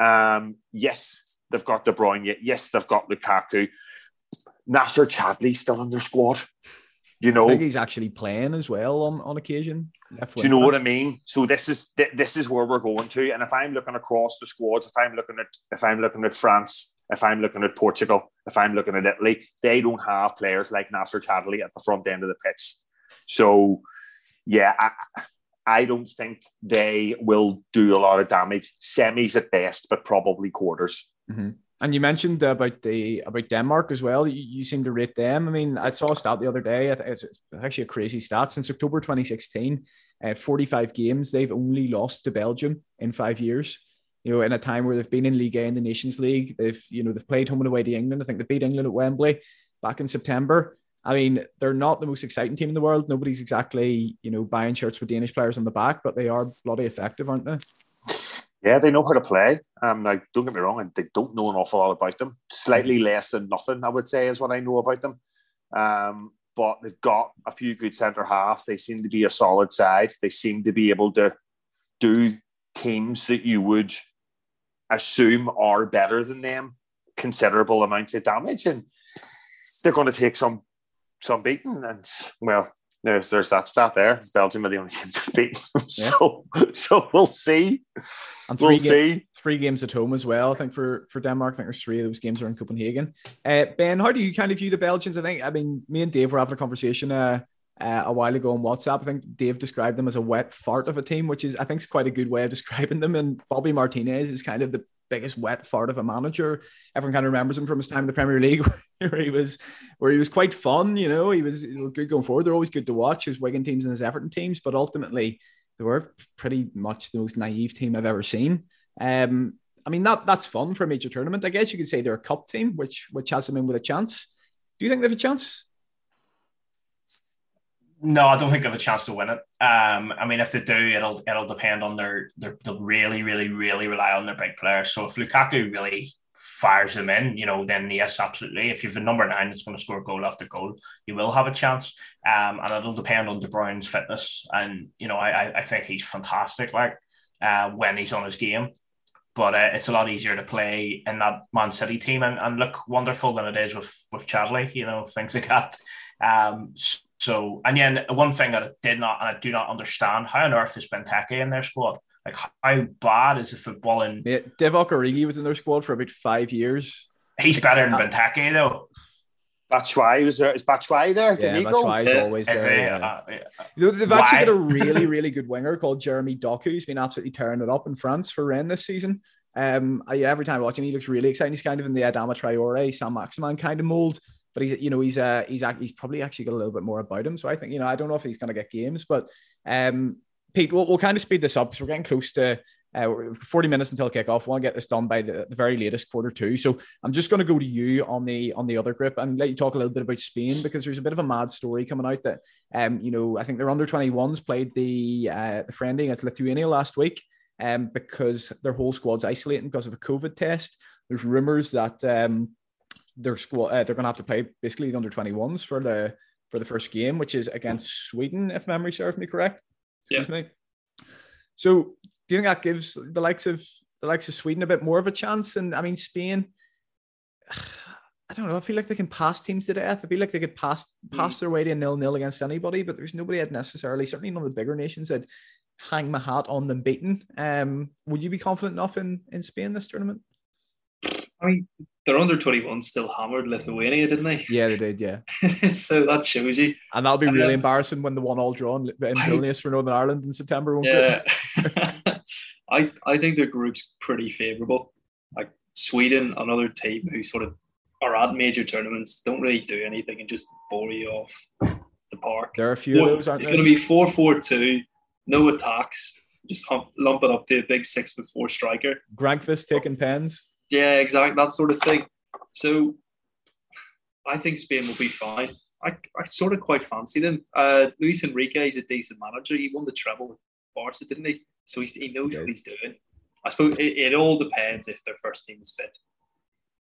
Um, yes, they've got De Bruyne. Yes, they've got Lukaku. Nacer Chadli still in their squad. You know, he's actually playing as well on, on occasion. Do you know what I mean? So this is this is where we're going to. And if I'm looking across the squads, if I'm looking at if I'm looking at France, if I'm looking at Portugal, if I'm looking at Italy, they don't have players like Nacer Chadli at the front end of the pitch. So yeah, I, I don't think they will do a lot of damage. Semis at best, but probably quarters. Mm-hmm. And you mentioned about the about Denmark as well. You, you, seem to rate them. I mean, I saw a stat the other day. It's, it's actually a crazy stat. Since October 2016, uh, 45 games they've only lost to Belgium in five years. You know, in a time where they've been in Liga in the Nations League, they've you know they've played home and away to England. I think they beat England at Wembley back in September. I mean, they're not the most exciting team in the world. Nobody's exactly you know buying shirts with Danish players on the back, but they are bloody effective, aren't they? Yeah, they know how to play. Um, now don't get me wrong, and they don't know an awful lot about them. Slightly less than nothing, I would say, is what I know about them. Um, but they've got a few good centre halves. They seem to be a solid side. They seem to be able to do teams that you would assume are better than them considerable amounts of damage, and they're going to take some some beating. And well, there's there's that stat there. It's Belgium are the only team to beat. [LAUGHS] so so we'll see. And we we'll see. Three games at home as well. I think for for Denmark, I think there's three of those games are in Copenhagen. Uh, ben, how do you kind of view the Belgians? I think I mean me and Dave were having a conversation uh, uh, a while ago on WhatsApp. I think Dave described them as a wet fart of a team, which is I think is quite a good way of describing them. And Bobby Martinez is kind of the biggest wet fart of a manager. Everyone kind of remembers him from his time in the Premier League, [LAUGHS] where he was, where he was quite fun. You know, he was good going forward. They're always good to watch. His Wigan teams and his Everton teams, but ultimately they were pretty much the most naive team I've ever seen. Um, I mean that that's fun for a major tournament. I guess you could say they're a cup team, which which has them in with a chance. Do you think they have a chance? No, I don't think they have a chance to win it. Um, I mean, if they do, it'll it'll depend on their, their they'll really, really, really rely on their big players. So if Lukaku really fires them in, you know, then yes, absolutely. If you've a number nine that's going to score goal after goal, you will have a chance. Um, and it'll depend on De Bruyne's fitness. And you know, I I think he's fantastic. Like uh, when he's on his game. But uh, it's a lot easier to play in that Man City team and, and look wonderful than it is with with Chadli, you know, [LAUGHS] things like that. Um, and then one thing that I did not and I do not understand how on earth is Benteke in their squad? Like, how bad is the football in? Yeah, Divock Origi was in their squad for about five years. He's better than Benteke, though. Batshuayi was there. Is Batshuayi there? Did yeah, Batshuayi's yeah. always there. Yeah. Uh, yeah. They've Why? actually got a really, [LAUGHS] really good winger called Jeremy Doku. He's been absolutely tearing it up in France for Rennes this season. Um, I, every time I watch him, he looks really exciting. He's kind of in the Adama Traore, Saint-Maximin kind of mold but he's you know he's uh he's he's probably actually got a little bit more about him. So I think you know I don't know if he's going to get games, but um, Pete, we'll, we'll kind of speed this up because we're getting close to. Uh, 40 minutes until kickoff. We want to get this done by the, the very latest quarter two. So I'm just going to go to you on the on the other group and let you talk a little bit about Spain because there's a bit of a mad story coming out that um you know I think their under 21s played the uh, the friendly against Lithuania last week um because their whole squad's isolating because of a COVID test. There's rumors that um their squad uh, they're going to have to play basically the under 21s for the for the first game which is against sweden if memory serves me correct yeah me. so do you think that gives the likes of the likes of sweden a bit more of a chance and i mean spain [SIGHS] I don't know. I feel like they can pass teams to death. I feel like they could pass pass mm. their way to a nil nil against anybody, but there's nobody that necessarily, certainly none of the bigger nations that hang my hat on them beaten. Um, would you be confident enough in in Spain this tournament? I mean, their under 21 still hammered Lithuania, didn't they? Yeah, they did, yeah. [LAUGHS] so that shows you. And that'll be really then, embarrassing when the one all drawn [LAUGHS] in Vilnius for Northern Ireland in September. Won't. Yeah. [LAUGHS] I, I think their group's pretty favourable. Like Sweden, another team who sort of are at major tournaments, don't really do anything and just bore you off the park. There are a few four, of those, aren't It's going to be 4 4 2, no attacks, just hump, lump it up to a big six foot four striker. Granqvist taking pens. Yeah, exactly that sort of thing. So I think Spain will be fine. I, I sort of quite fancy them. Uh, Luis Enrique is a decent manager. He won the treble with Barca, didn't he? So he, he knows what he's doing. I suppose it, it, all depends if their first team is fit.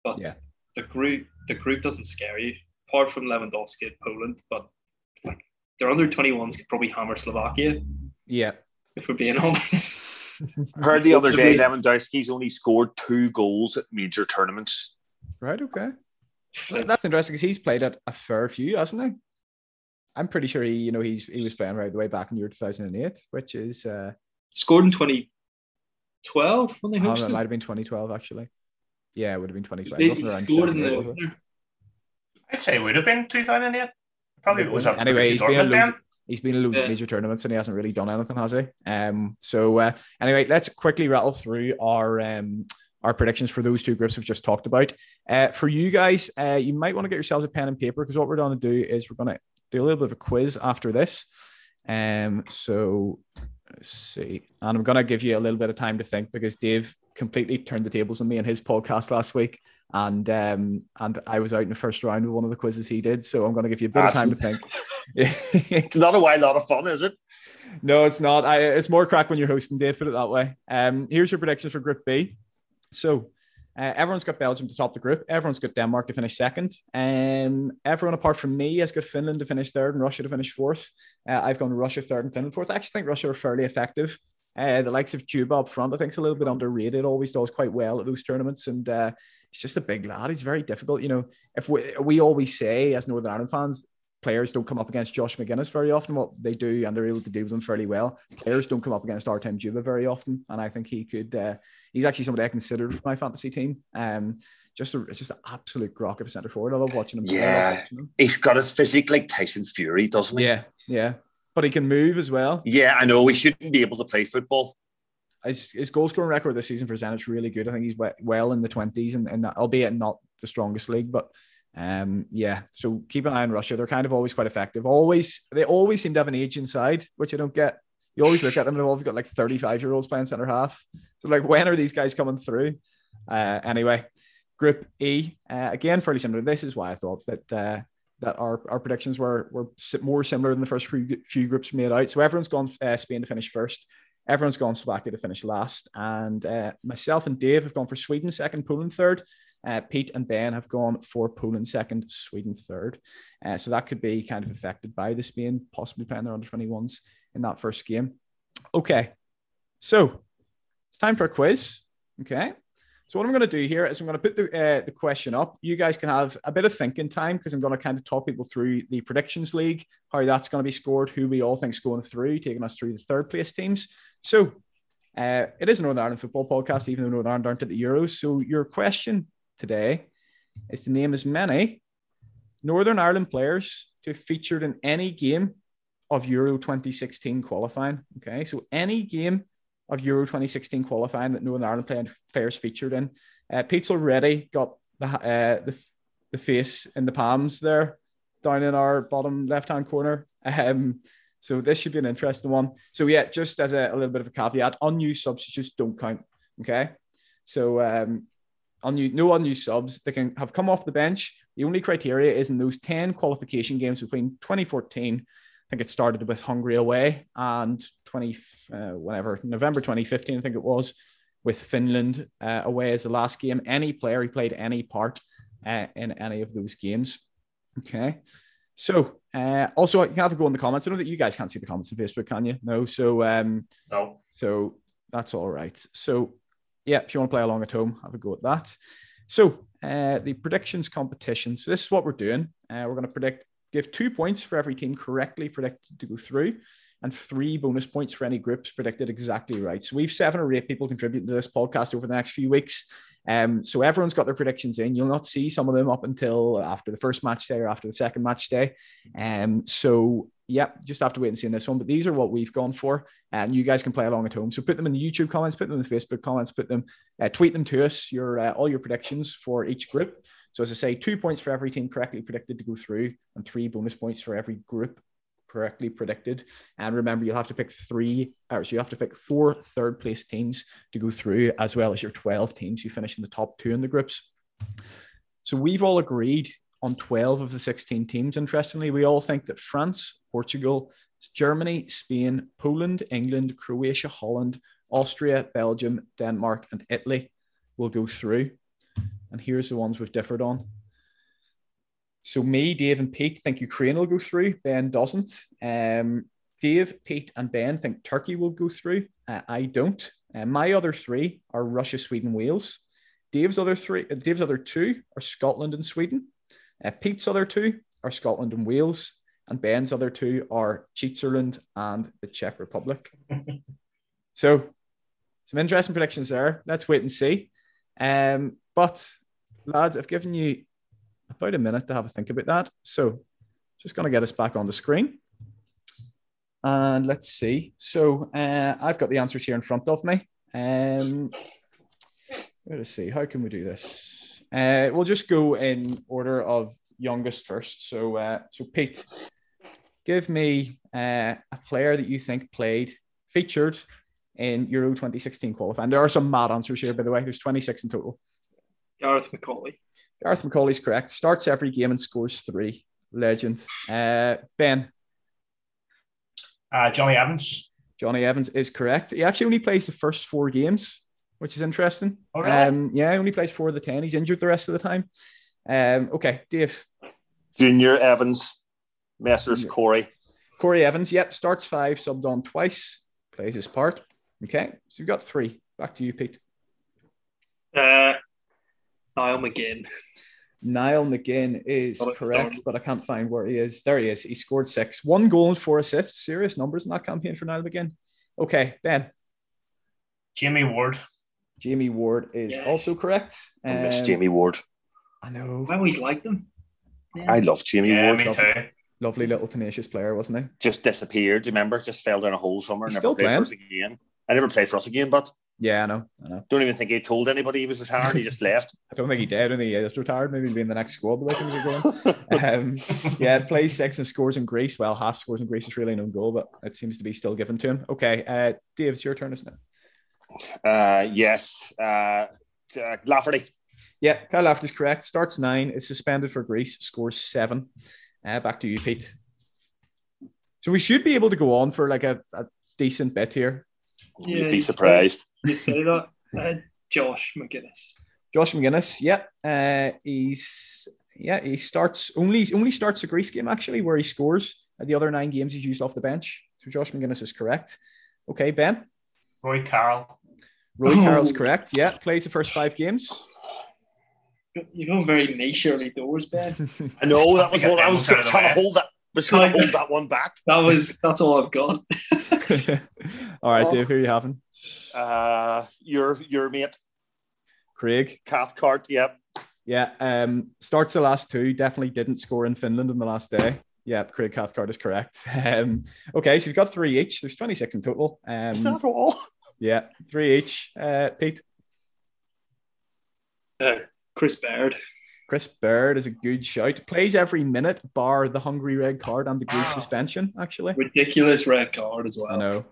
But yeah. the group the group doesn't scare you, apart from Lewandowski and Poland. But like their under 21s could probably hammer Slovakia. Yeah. If we're being [LAUGHS] honest. [LAUGHS] heard the other day Lewandowski's only scored two goals at major tournaments. Right. Okay. That's interesting because he's played at a fair few, hasn't he? I'm pretty sure he, you know, he's he was playing right the way back in the year 2008, which is uh, scored in 2012 when they hosted. Oh, it might have been 2012 actually. Yeah, it would have been 2012. scored in the I'd say it would have been 2008. Probably it was up. Anyway, he's been, loads, he's been in loads yeah. of major tournaments and he hasn't really done anything, has he? Um. So uh, anyway, let's quickly rattle through our um our predictions for those two groups we've just talked about. Uh, for you guys, uh, you might want to get yourselves a pen and paper because what we're going to do is we're going to do a little bit of a quiz after this. Um, so let's see, and I'm going to give you a little bit of time to think because Dave completely turned the tables on me in his podcast last week, and um, and I was out in the first round with one of the quizzes he did. So I'm going to give you a bit That's, of time to think. [LAUGHS] [LAUGHS] it's not a wild lot of fun, is it? No, it's not. I, it's more crack when you're hosting, Dave. Put it that way. Um, here's your predictions for Group B. So uh, everyone's got Belgium to top the group. Everyone's got Denmark to finish second. Um, everyone apart from me has got Finland to finish third and Russia to finish fourth. Uh, I've gone Russia third and Finland fourth. I actually think Russia are fairly effective. Uh, the likes of Dzyuba up front, I think, is a little bit underrated. Always does quite well at those tournaments, and uh, he's just a big lad. He's very difficult. You know, if we we always say as Northern Ireland fans, players don't come up against Josh Magennis very often. Well, they do, and they're able to deal with them fairly well. Players don't come up against Artem Dzyuba very often, and I think he could. Uh, he's actually somebody I considered for my fantasy team. Um, just a, just an absolute grok of a centre forward. I love watching him. Yeah, he's got a physique like Tyson Fury, doesn't he? Yeah, yeah, but he can move as well. Yeah, I know. We shouldn't be able to play football. His, his goal scoring record this season for Zenit's really good. I think he's well in the twenties, and, and albeit not the strongest league, but um, yeah, so keep an eye on Russia. They're kind of always quite effective. Always, they always seem to have an age inside, which I don't get. You always look at them and they've always got like 35 year olds playing center half. So, like, when are these guys coming through? Uh, anyway, Group E, uh, again, fairly similar. This is why I thought that uh, that our, our predictions were were more similar than the first few, few groups made out. So, everyone's gone uh, Spain to finish first. Everyone's gone Slovakia to finish last. And uh, myself and Dave have gone for Sweden second, Poland third. Uh, Pete and Ben have gone for Poland second, Sweden third. Uh, so that could be kind of affected by the Spain possibly playing their under 21s in that first game. Okay. So it's time for a quiz. Okay. So what I'm going to do here is I'm going to put the, uh, the question up. You guys can have a bit of thinking time because I'm going to kind of talk people through the predictions league, how that's going to be scored, who we all think is going through, taking us through the third place teams. So uh, it is a Northern Ireland football podcast, even though Northern Ireland aren't at the Euros. So your question today is to name as many Northern Ireland players to have featured in any game of Euro 2016 qualifying. Okay, so any game of Euro 2016 qualifying that Northern Ireland play, players featured in. Uh, Pete's already got the, uh, the the face in the palms there down in our bottom left hand corner. [LAUGHS] Um, so this should be an interesting one. So yeah, just as a, a little bit of a caveat, unused substitutes don't count. Okay, so um, unused, no unused subs. They can have come off the bench. The only criteria is in those 10 qualification games between 2014, I think it started with Hungary away, and 20, uh, whatever, November 2015, I think it was, with Finland uh, away as the last game. Any player who played any part uh, in any of those games. Okay. So, uh, also, you can have a go in the comments. I know that you guys can't see the comments on Facebook, can you? No. So, um, no. So that's all right. So, yeah, if you want to play along at home, have a go at that. So uh, the predictions competition. So this is what we're doing. Uh, we're going to predict, give two points for every team correctly predicted to go through, and three bonus points for any groups predicted exactly right. So we've seven or eight people contributing to this podcast over the next few weeks. Um, so everyone's got their predictions in. You'll not see some of them up until after the first match day or after the second match day. Um, so Yep, just have to wait and see in this one. But these are what we've gone for, and you guys can play along at home. So put them in the YouTube comments, put them in the Facebook comments, put them, uh, tweet them to us. Your uh, all your predictions for each group. So as I say, two points for every team correctly predicted to go through, and three bonus points for every group correctly predicted. And remember, you'll have to pick three, or so you have to pick four third place teams to go through, as well as your twelve teams you finish in the top two in the groups. So we've all agreed on 12 of the 16 teams. Interestingly, we all think that France, Portugal, Germany, Spain, Poland, England, Croatia, Holland, Austria, Belgium, Denmark, and Italy will go through. And here's the ones we've differed on. So me, Dave, and Pete think Ukraine will go through. Ben doesn't. Um, Dave, Pete, and Ben think Turkey will go through. Uh, I don't. Uh, my other three are Russia, Sweden, Wales. Dave's other three, uh, Dave's other two are Scotland and Sweden. Uh, Pete's other two are Scotland and Wales. and Ben's other two are Switzerland and the Czech Republic. [LAUGHS] so, some interesting predictions there. Let's wait and see. Um, but lads, I've given you about a minute to have a think about that. So, just going to get us back on the screen. And let's see. So, uh, I've got the answers here in front of me. Um, let's see. How can we do this? Uh, we'll just go in order of youngest first. So, uh, so Pete, give me uh, a player that you think played, featured in Euro 2016 qualifying. There are some mad answers here, by the way. There's 26 in total. Gareth McAuley. Gareth McAuley's correct. Starts every game and scores three. Legend. Uh, ben. Uh, Jonny Evans. Jonny Evans is correct. He actually only plays the first four games, which is interesting. Oh, really? Um, yeah, he only plays four of the ten. He's injured the rest of the time. Um, okay, Dave. Junior Evans, Messrs. Corry. Corry Evans, yep, starts five, subbed on twice, plays his part. Okay, so you've got three. Back to you, Pete. Uh, Niall McGinn. Niall McGinn is Got it correct, started. but I can't find where he is. There he is. He scored six, one goal and four assists. Serious numbers in that campaign for Niall McGinn. Okay, Ben. Jamie Ward. Jamie Ward is Yes. also correct. I miss Um, Jamie Ward. I know. I always liked them. I love Jamie Yeah, Ward. me too. Lovely little tenacious player, wasn't he? Just disappeared. Do you remember? Just fell down a hole somewhere. He's Never still played playing. for us again. I never played for us again, but Yeah, I know. I know. don't even think he told anybody he was retired. He just left. [LAUGHS] I don't think he did. I don't think he is retired. Maybe he'll be in the next squad the way things are going. [LAUGHS] um, yeah, plays six and scores in Greece. Well, half scores in Greece is really no goal, but it seems to be still given to him. Okay, uh, Dave, it's your turn, isn't it? Uh, yes. Uh, uh, Lafferty. Yeah, Kyle Lafferty's correct. Starts nine, is suspended for Greece, scores seven. Uh, back to you, Pete. So we should be able to go on for like a, a decent bit here. Yeah, You'd be you'd surprised. You'd say that. Uh, Josh Magennis. Josh Magennis, yeah, uh, he's yeah he starts only only starts the Greece game actually where he scores. At the other nine games he's used off the bench. So Josh Magennis is correct. Okay, Ben. Roy Carroll. Roy Oh. [LAUGHS] Carroll's correct. Yeah, plays the first five games. You're going very niche early doors, Ben. [LAUGHS] I know that I was what I I was turned trying to hold that. Was trying to hold that one back. That was that's all I've got. [LAUGHS] [LAUGHS] All right, Oh. Dave, who are you having? Uh, your your mate, Craig. Cathcart. Yep. Yeah, um, starts the last two. Definitely didn't score in Finland in the last day. Yeah, Craig Cathcart is correct. [LAUGHS] Um, okay, so you've got three each. There's 26 in total. Is Um, that all? yeah, three each. Uh, Pete. Uh, Chris Baird. Chris Baird is a good shout. Plays every minute, bar the Hungary red card and the Greece Wow. suspension. Actually, Ridiculous red card as well. I know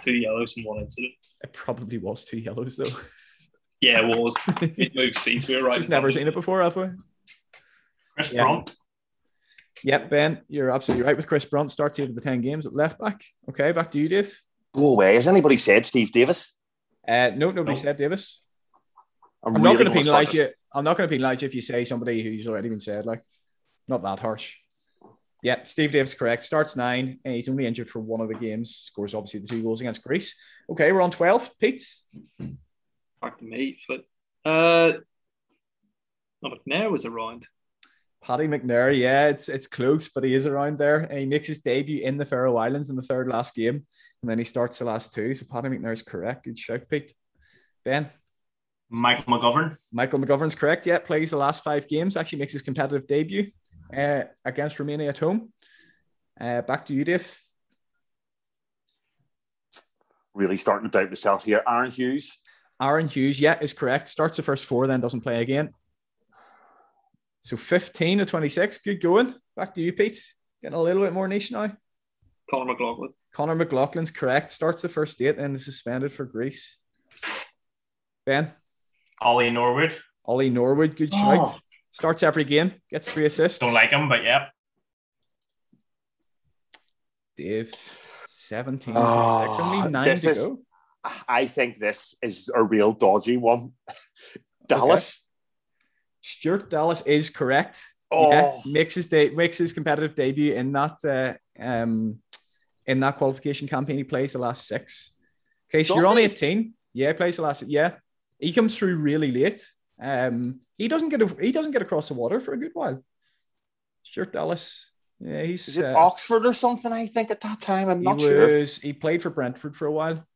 Two yellows and one incident. it probably was two yellows though. Yeah, it was. [LAUGHS] It moved seats. We were right. Just never seen it before, have we? Chris Yeah. Brunt. Yep, Ben, you're absolutely right with Chris Brunt. Starts eight of the ten games at left back. Okay, back to you, Dave. Go away. Has anybody said Steve Davis? Uh, no, nobody No. said Davis. I'm, I'm not really going to gonna penalise start you. I'm not going to penalise you if you say somebody who's already been said. Like, not that harsh. Yeah, Steve Davis correct. Starts nine. and he's only injured for one of the games. Scores obviously the two goals against Greece. Okay, we're on twelve. Pete. Back to me. Flip. Uh, no, McNair was around. Paddy McNair, yeah, it's it's close, but he is around there. And he makes his debut in the Faroe Islands in the third last game, and then he starts the last two. So Paddy McNair is correct. Good shout, Pete. Ben, Michael McGovern. Michael McGovern's correct. Yeah, plays the last five games. Actually makes his competitive debut uh, against Romania at home. Uh, back to you, Dave. really starting to doubt myself here. Aaron Hughes. Aaron Hughes, yeah, is correct. Starts the first four, then doesn't play again. So 15 to 26. Good going. Back to you, Pete. Getting a little bit more niche now. Conor McLaughlin. Conor McLaughlin's correct. Starts the first eight and is suspended for Greece. Ben, Ollie Norwood. Ollie Norwood, good Oh. Starts every game, gets three assists. Don't like him, but yeah. Dave, 17 Oh, 26. Only nine this to is- go. I think this is a real dodgy one. [LAUGHS] Dallas. Stuart Dallas is correct. Oh, Yeah, makes his day, makes his competitive debut in that uh, um in that qualification campaign. He plays the last six. Okay, so Does you're on he? 18. Yeah, he plays the last. Yeah, he comes through really late. Um, he doesn't get a, he doesn't get across the water for a good while. Stuart Dallas, Yeah, he's Is it uh, Oxford or something? I think at that time. I'm not he sure. he played for Brentford for a while.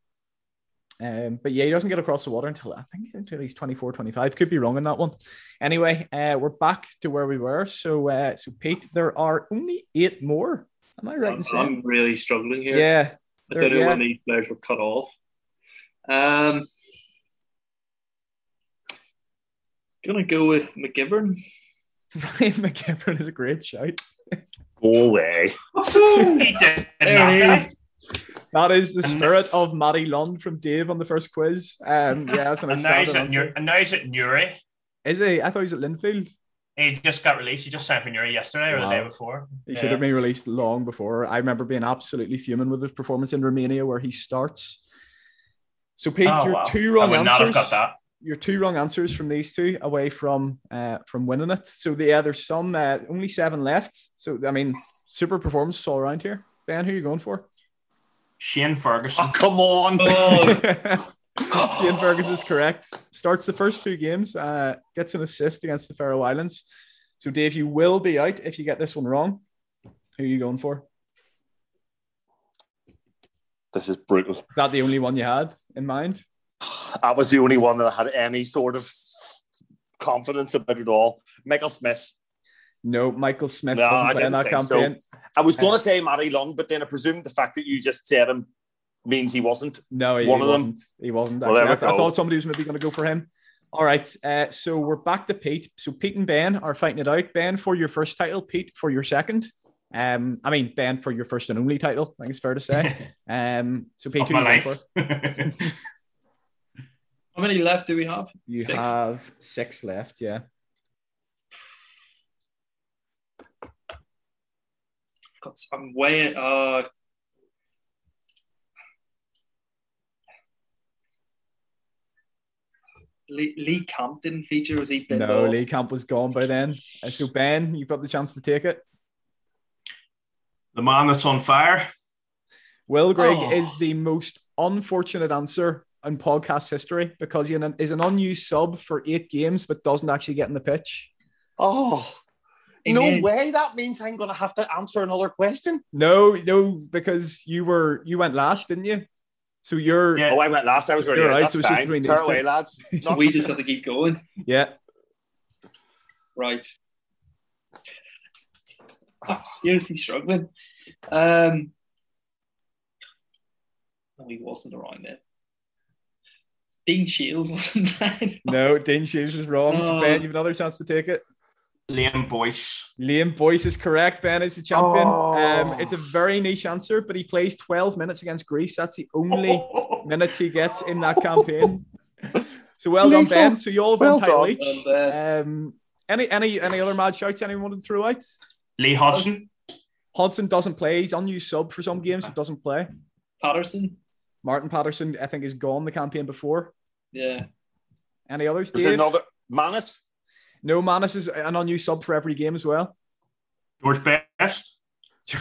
Um, but yeah, he doesn't get across the water until I think until he's 24, 25. Could be wrong on that one. Anyway, uh, we're back to where we were. So uh, so Pete, there are only eight more. Am I right in I'm, saying? I'm really struggling here. Yeah. I don't know yeah. when these players were cut off. Um, gonna go with McGivern. [LAUGHS] Ryan McGivern is a great shout. Go away. [LAUGHS] He did There not, it guy. is. That is the spirit of Matty Lund from Dave on the first quiz. Um, yeah, that's an And now he's at Newry. And now he's at Newry. Is he? I thought he was at Linfield. He just got released. He just signed for Newry yesterday or the day before. He Yeah. should have been released long before. I remember being absolutely fuming with his performance in Romania, where he starts. So, Pete, Oh, your wow. two I wrong would not answers. have got that. Your two wrong answers from these two away from uh, from winning it. So, yeah, there's some uh, only seven left. So, I mean, super performance all around here. Ben, who are you going for? Shane Ferguson. Oh, come on. [LAUGHS] [LAUGHS] Oh, Ian Ferguson is correct. Starts the first two games, uh, gets an assist against the Faroe Islands. So, Dave, you will be out if you get this one wrong. Who are you going for? This is brutal. Is that the only one you had in mind? That was the only one that had any sort of confidence about it all. Michael Smith. No, Michael Smith No, I in didn't that think so. campaign. I was going to say Matty Lund, but then I presumed the fact that you just said him means he wasn't. No, he, One he of them. wasn't. He wasn't. Well, I, I thought somebody was maybe going to go for him. All right. Uh, so we're back to Pete. So Pete and Ben are fighting it out. Ben for your first title, Pete for your second. Um, I mean Ben for your first and only title. I think it's fair to say. [LAUGHS] Um, so Pete, of who my you going life. [LAUGHS] for? how many left do we have? You Six. have six left. Yeah. Got- I'm way. Uh, Lee, Lee Camp didn't feature. Was he? bit No, low? Lee Camp was gone by then. Uh, so Ben, you've got the chance to take it. the man that's on fire. Will Grigg Oh. is the most unfortunate answer in podcast history because he is an unused sub for eight games but doesn't actually get in the pitch. Oh, He no made- way. That means I'm going to have to answer another question. No, no, because you were you went last, didn't you? So you're Yeah. Oh, I went last. I was already right, That's so it's fine. between Tear these two. away, lads. [LAUGHS] So we just have to keep going. yeah. Right. [LAUGHS] I'm seriously struggling. Um, no, he wasn't around then. Dean Shiels wasn't [LAUGHS] playing. No, Dean Shiels is wrong. So Oh. Ben, you have another chance to take it. Liam Boyce. Liam Boyce is correct. Ben is the champion. Oh. Um, it's a very niche answer, but he plays 12 minutes against Greece. That's the only [LAUGHS] minutes he gets in that campaign. So well done, Ben. So you all have Well one title done. each. And, Um, any any any other mad shouts anyone wanted to throw out? Lee Hodson. Hodgson doesn't play. He's unused sub for some games. He doesn't play. Patterson. Martin Patterson, I think, is gone the campaign before. Yeah. Any others? Is there Dave? another Manus? No, Manus is an unused sub for every game as well. George Best. [LAUGHS]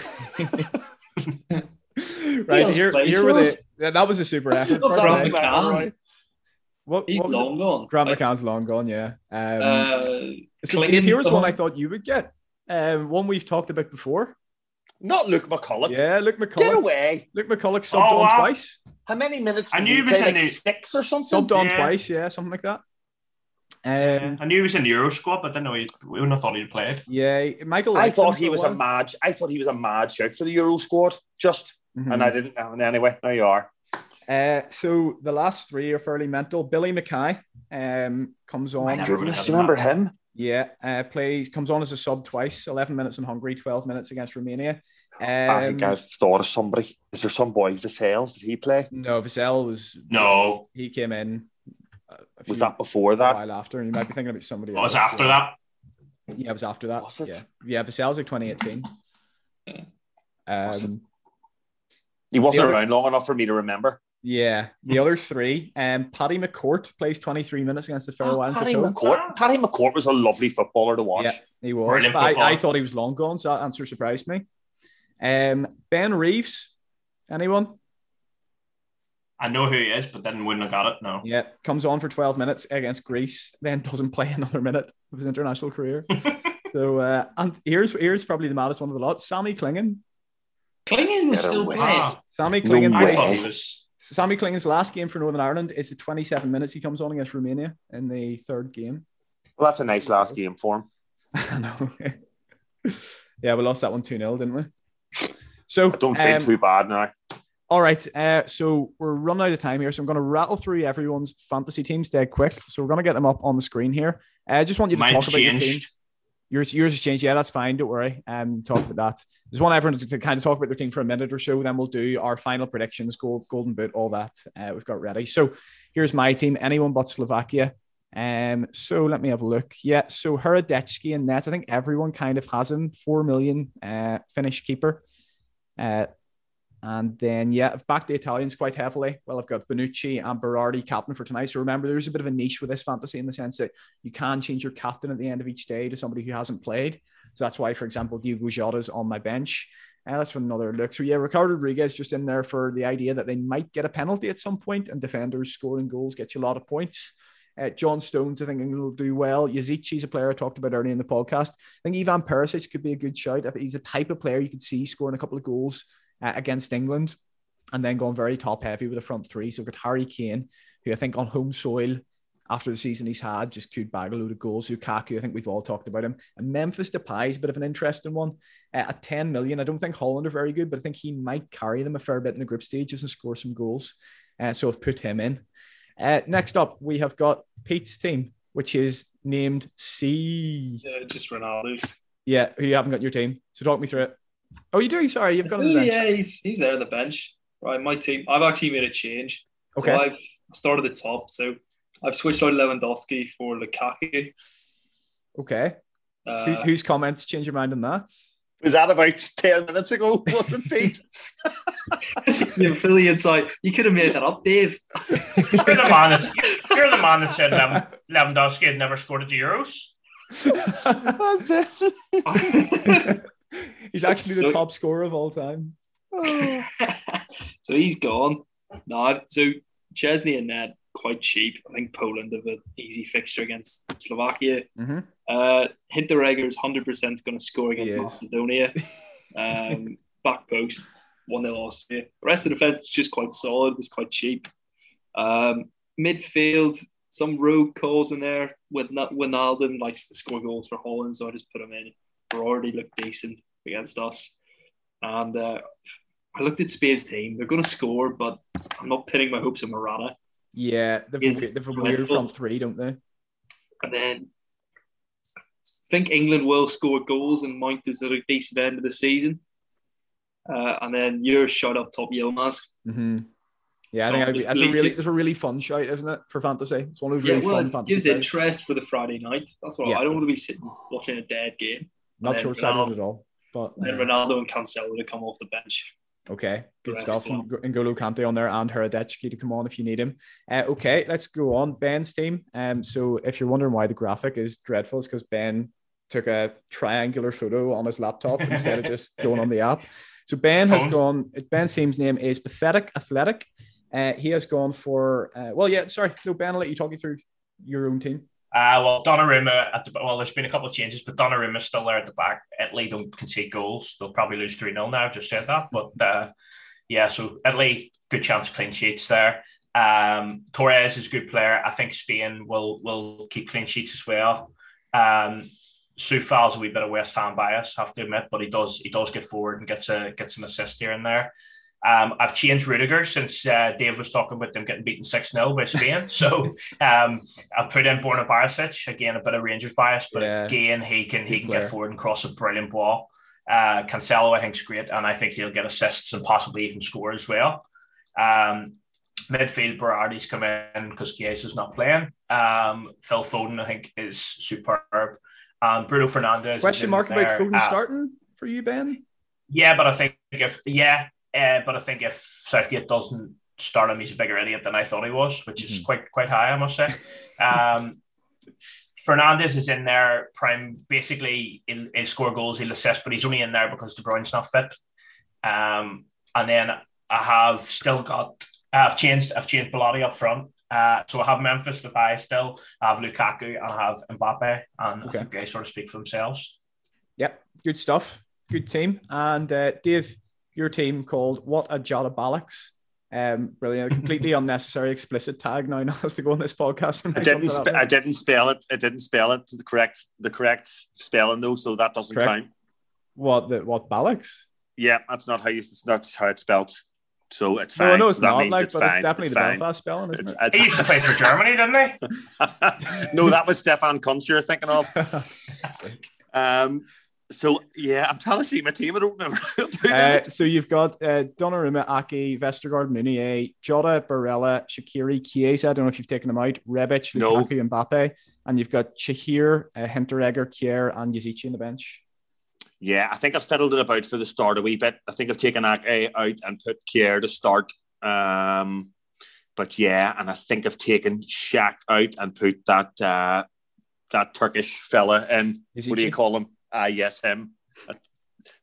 right else here, here for were the. yeah, That was a super effort. What's by that the on way. the McCann. What, He's what was it? long gone. Grant Like, McCann's long gone. Yeah. Um, uh, so Dave, here was one. I thought you would get. Um, one we've talked about before. Not Luke McCullough. Yeah, Luke McCullough. Get away. Luke McCullough subbed Oh, on wow. twice. How many minutes? I knew he he was play? in like six or something. Subbed on Yeah. twice. Yeah, something like that. Um, I knew he was in the Euro squad, but I didn't know he, we wouldn't have thought he'd played. yeah, Michael. I thought he was a while. mad. I thought he was a mad shout for the Euro squad. Just Mhm. and I didn't. And anyway, there you are. Uh, so the last three are fairly mental. Billy McKay um, comes on. My Do goodness. you remember him? Yeah, uh, plays comes on as a sub twice. Eleven minutes in Hungary, twelve minutes against Romania. Um, I think I've thought of somebody. Is there some boy Vassell? Did he play? no, Vassell was No, he came in. uh, A Was that before a that? while after? And you might be thinking about somebody. it was else. after that. Yeah, it was after that. Was it? Yeah, yeah. Vassell's like 2018. Was it? Um, He wasn't other- around long enough for me to remember. Yeah, the other three. Um, Paddy McCourt plays 23 minutes against the Faroe Islands. at Paddy. McCourt. Paddy McCourt was a lovely footballer to watch. Yeah, he was. I, I thought he was long gone, so that answer surprised me. Um, Ben Reeves, anyone? I know who he is, but then wouldn't have got it. No. Yeah, comes on for 12 minutes against Greece, then [LAUGHS] doesn't play another minute of his international career. [LAUGHS] So uh, and here's here's probably the maddest one of the lot. Sammy Clingan. Clingan was still playing. Sammy Clingan. No I way. thought he was. Sammy Clingan's last game for Northern Ireland is the 27 minutes he comes on against Romania in the third game. Well, that's a nice last game for him. [LAUGHS] I know. yeah, we lost that one 2 0, didn't we? So I don't feel um, too bad now. All right. Uh, so we're running out of time here. So I'm going to rattle through everyone's fantasy teams dead quick. So we're going to get them up on the screen here. Uh, I just want you to Mine's talk about your team. Yours, yours has changed. Yeah, that's fine. Don't worry. Um, talk about that. Just want everyone to, kind of talk about their team for a minute or so. Then we'll do our final predictions, gold, golden boot, all that. Uh, we've got ready. So here's my team. Anyone but Slovakia. Um, so let me have a look. Yeah, so Hradecky and Nets. I think everyone kind of has him. Four million uh, Finnish keeper. Uh, and then, yeah, I've backed the Italians quite heavily. Well, I've got Bonucci and Berardi captain for tonight. So remember, there's a bit of a niche with this fantasy in the sense that you can change your captain at the end of each day to somebody who hasn't played. So that's why, for example, Diego Jota's on my bench. And that's for another look. So yeah, Ricardo Rodriguez just in there for the idea that they might get a penalty at some point, and defenders scoring goals gets you a lot of points. Uh, John Stones, I think, will do well. Yazici's a player I talked about earlier in the podcast. I think Ivan Perisic could be a good shout. I think he's a type of player you could see scoring a couple of goals uh, against England and then going very top heavy with the front three. So we've got Harry Kane, who I think on home soil after the season he's had just could bag a load of goals. Lukaku, I think we've all talked about him. And Memphis Depay is a bit of an interesting one uh, at 10 million. I don't think Holland are very good, but I think he might carry them a fair bit in the group stages and score some goals. Uh, so I've put him in. Uh, next up, we have got Pete's team, which is named C. Yeah, just Ronaldo's. Yeah, who you haven't got in your team. So talk me through it. Oh, you do? Sorry, you've got on the Oh, bench. yeah, he's, he's there on the bench. Right, my team. I've actually made a change. Okay. So I've started the top. So I've switched out Lewandowski for Lukaku. Okay. Who, Uh, whose comments change your mind on that? Was that about 10 minutes ago, [LAUGHS] wasn't it, Pete? [LAUGHS] you have Philly inside. You could have made that up, Dave. You're the man that's, you're the man that said Lev- Lewandowski had never scored at the Euros. [LAUGHS] [LAUGHS] He's actually the So- top scorer of all time. [LAUGHS] so he's gone. No, so Szczesny and Ned quite cheap. I think Poland have an easy fixture against Slovakia. Mhm. Uh, Hinteregger is hundred percent going to score against. Macedonia. [LAUGHS] Um, back post one 0 Austria. The rest of the defense is just quite solid. It was quite cheap. Um, midfield, some rogue calls in there. With Wijnaldum likes to score goals for Holland, so I just put him in. Berardi looked decent against us, and uh, I looked at Spain's team. They're going to score, but I'm not pinning my hopes on Morata. Yeah, they've, they've weird front three, don't they? And then I think England will score goals and Mount is at a decent end of the season. Uh, and then your shot up top, Yilmaz. hmm Yeah, So I think be, that's a really it. that's a really fun shout, isn't it, for fantasy? It's one of those Yeah, really well, fun it fantasy. gives interest for the Friday night. That's what Yeah. I don't want to be sitting watching a dead game. Not short sighted at all. But And then Ronaldo and Cancelo to come off the bench. okay, good stuff. And N'Golo Kante on there and Hradecky to come on if you need him. Uh, okay, let's go on. Ben's team. Um, so if you're wondering why the graphic is dreadful, it's because Ben took a triangular photo on his laptop [LAUGHS] instead of just going on the app. So Ben has gone. Ben's team's name is Pathetic Athletic. Uh, he has gone for. Uh, well, yeah. Sorry, no. Ben, I'll let you talk you through your own team. Uh, well, Donnarumma at the well, there's been a couple of changes, but Donnarumma's still there at the back. Italy don't concede goals; they'll probably lose three 0 now. I've just said that, but uh, yeah, so Italy good chance of clean sheets there. Um, Torres is a good player. I think Spain will will keep clean sheets as well. Um, Coufal's a wee bit of West Ham bias, have to admit, but he does he does get forward and gets a gets an assist here and there. Um, I've changed Rudiger since uh, Dave was talking about them getting beaten 6 0 by Spain. [LAUGHS] so um, I've put in Borna Barisic, again, a bit of Rangers bias, but Yeah. again, he can he can player. get forward and cross a brilliant ball. Uh, Cancelo, I think, is great, and I think he'll get assists and possibly even score as well. Um, midfield, Berardi's come in because Chiesa is not playing. Um, Phil Foden, I think, is superb. Um, Bruno Fernandes. Question mark about there. Foden Uh, starting for you, Ben? yeah, but I think if yeah, uh, but I think if Southgate doesn't start him, he's a bigger idiot than I thought he was, which is Mhm. quite quite high, I must say. Um, Fernandes is in there, prime. Basically, he'll, he'll score goals, he'll assist, but he's only in there because De Bruyne's not fit. Um, and then I have still got. I've changed. I've changed Belotti up front. Uh, so I have Memphis Depay still. I have Lukaku and I have Mbappe, and Okay. I think they sort of speak for themselves. Yep, good stuff. Good team. And uh, Dave, your team called What a Jolly Bollocks. Um, brilliant, completely [LAUGHS] unnecessary explicit tag now has to go on this podcast. I didn't, spe- I didn't spell it. I didn't spell it the correct, the correct spelling though, so that doesn't correct. count. What the what Bollocks? Yeah, that's not how you. It's not how it's spelled. So it's fine. No, no, it's so not like, it's but fine. it's definitely it's the fine. Belfast spelling, isn't it's, it? It's, he used to play for Germany, didn't they? [LAUGHS] no, that was Stefan Kuntz you're thinking of. [LAUGHS] um, so yeah, I'm trying to see my team. I don't know. uh, so you've got uh, Donnarumma, Ake, Vestergaard, Meunier, Jota, Barella, Shaqiri, Chiesa. I don't know if you've taken them out. Rebic, Lukaku, no. Mbappe, and you've got Shahir, uh, Hinteregger, Kjaer, and Yazici on the bench. Yeah, I think I've fiddled it about for the start a wee bit. I think I've taken Ake out and put Kjaer to start. Um, but yeah, and I think I've taken Shaq out and put that uh, that Turkish fella in. What do you call him? Ah, yes, him. [LAUGHS]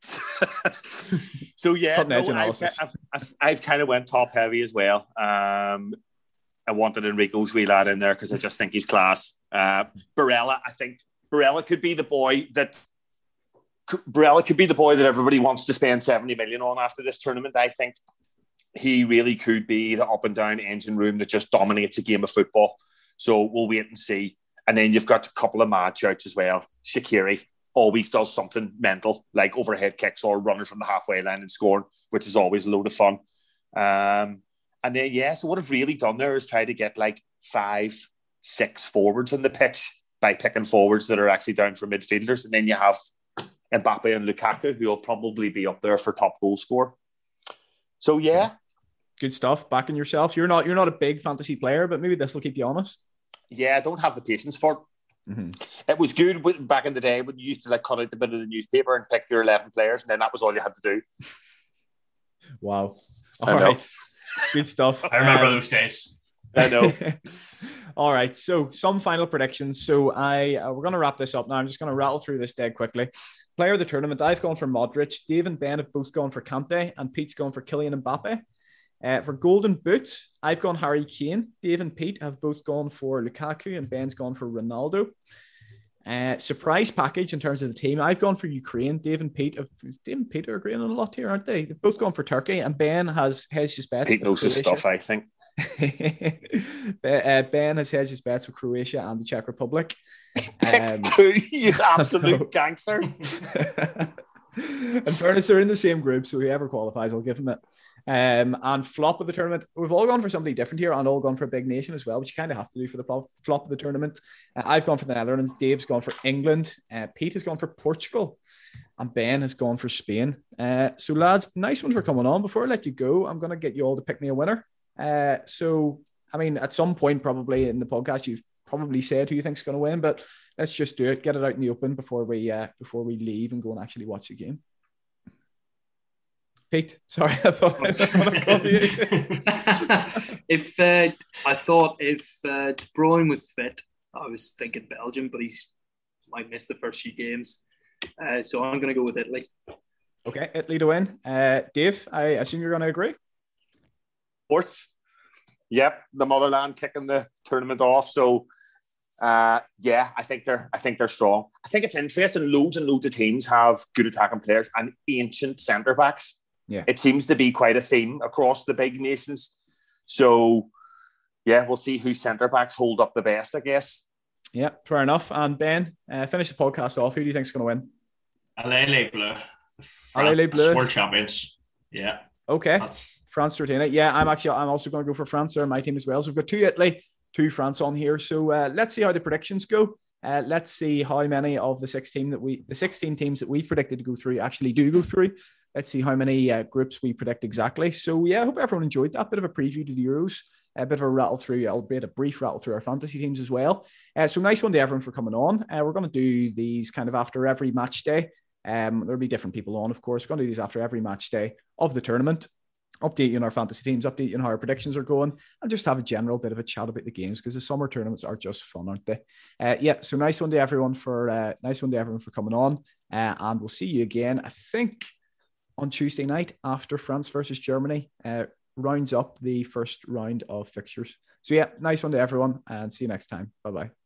so yeah, no, I've, I've, I've, I've, kind of went top heavy as well. Um, I wanted Enrico's wee lad in there because I just think he's class. Uh, Barella, I think Barella could be the boy that Barella could be the boy that everybody wants to spend 70 million on after this tournament. I think he really could be the up and down engine room that just dominates a game of football. So we'll wait and see. And then you've got a couple of mad shouts as well. Shaqiri always does something mental, like overhead kicks or running from the halfway line and scoring, which is always a load of fun. Um, and then, yeah, so what I've really done there is try to get like five, six forwards on the pitch by picking forwards that are actually down for midfielders. And then you have Mbappe and Lukaku, who will probably be up there for top goal score. So yeah, good stuff. Backing yourself. You're not you're not a big fantasy player, but maybe this will keep you honest. Yeah, I don't have the patience for it. Mm-hmm. It was good back in the day when you used to like cut out the bit of the newspaper and pick your eleven players, and then that was all you had to do. [LAUGHS] Wow! All right, good stuff. I remember um, those days. I know. [LAUGHS] All right, so some final predictions. So I uh, we're going to wrap this up now. I'm just going to rattle through this dead quickly. Player of the tournament, I've gone for Modric. Dave and Ben have both gone for Kante, and Pete's gone for Kylian Mbappe. Uh, for Golden Boot, I've gone Harry Kane. Dave and Pete have both gone for Lukaku, and Ben's gone for Ronaldo. Uh, surprise package in terms of the team. I've gone for Ukraine. Dave and Pete have Dave and Pete are agreeing on a lot here, aren't they? They've both gone for Turkey, and Ben has hedged his bets. Pete knows his stuff, I think. [LAUGHS] uh, ben has hedged his bets with Croatia and the Czech Republic. [LAUGHS] Um, two, you [LAUGHS] absolute gangster. and fairness, they're in the same group, so whoever qualifies, I'll give him it. Um, and flop of the tournament, we've all gone for somebody different here and all gone for a big nation as well, which you kind of have to do for the flop of the tournament. Uh, I've gone for the Netherlands, Dave's gone for England, uh, Pete has gone for Portugal, and Ben has gone for Spain. Uh, so, lads, nice one for coming on. Before I let you go, I'm going to get you all to pick me a winner. Uh, so, I mean, at some point, probably in the podcast, you've probably said who you think's going to win, but let's just do it, get it out in the open before we uh, before we leave and go and actually watch the game. Pete, sorry, [LAUGHS] I thought I was going to you. [LAUGHS] if uh, I thought if uh, De Bruyne was fit, I was thinking Belgium, but he's might miss the first few games, uh, so I'm going to go with Italy. Okay, Italy to win. Uh, Dave, I assume you're going to agree Of course. Yep, the motherland kicking the tournament off. So uh, yeah, I think they're I think they're strong. I think it's interesting. Loads and loads of teams have good attacking players and ancient centre backs. Yeah, it seems to be quite a theme across the big nations. So yeah, we'll see who centre backs hold up the best. I guess. Yeah, fair enough. And Ben, uh, finish the podcast off. Who do you think is going to win? Les Bleu. Les Bleu. World champions. Yeah. Okay. That's France to retain it. Yeah, I'm actually I'm also going to go for France there, my team as well. So we've got two Italy, two France on here. So uh, let's see how the predictions go. Uh, let's see how many of the 16 that we the 16 teams that we've predicted to go through actually do go through. Let's see how many uh, groups we predict exactly. So yeah, I hope everyone enjoyed that bit of a preview to the Euros. A bit of a rattle through, albeit a brief rattle through our fantasy teams as well. Uh, so nice one to everyone for coming on. Uh, we're going to do these kind of after every match day. Um, there'll be different people on, of course. We're going to do these after every match day of the tournament update you on our fantasy teams, update you on how our predictions are going, and just have a general bit of a chat about the games because the summer tournaments are just fun, aren't they? Uh, yeah, so nice one to everyone for uh, nice one to everyone for coming on, uh, and we'll see you again. I think on Tuesday night after France versus Germany uh, rounds up the first round of fixtures. So yeah, nice one to everyone, and see you next time. Bye bye.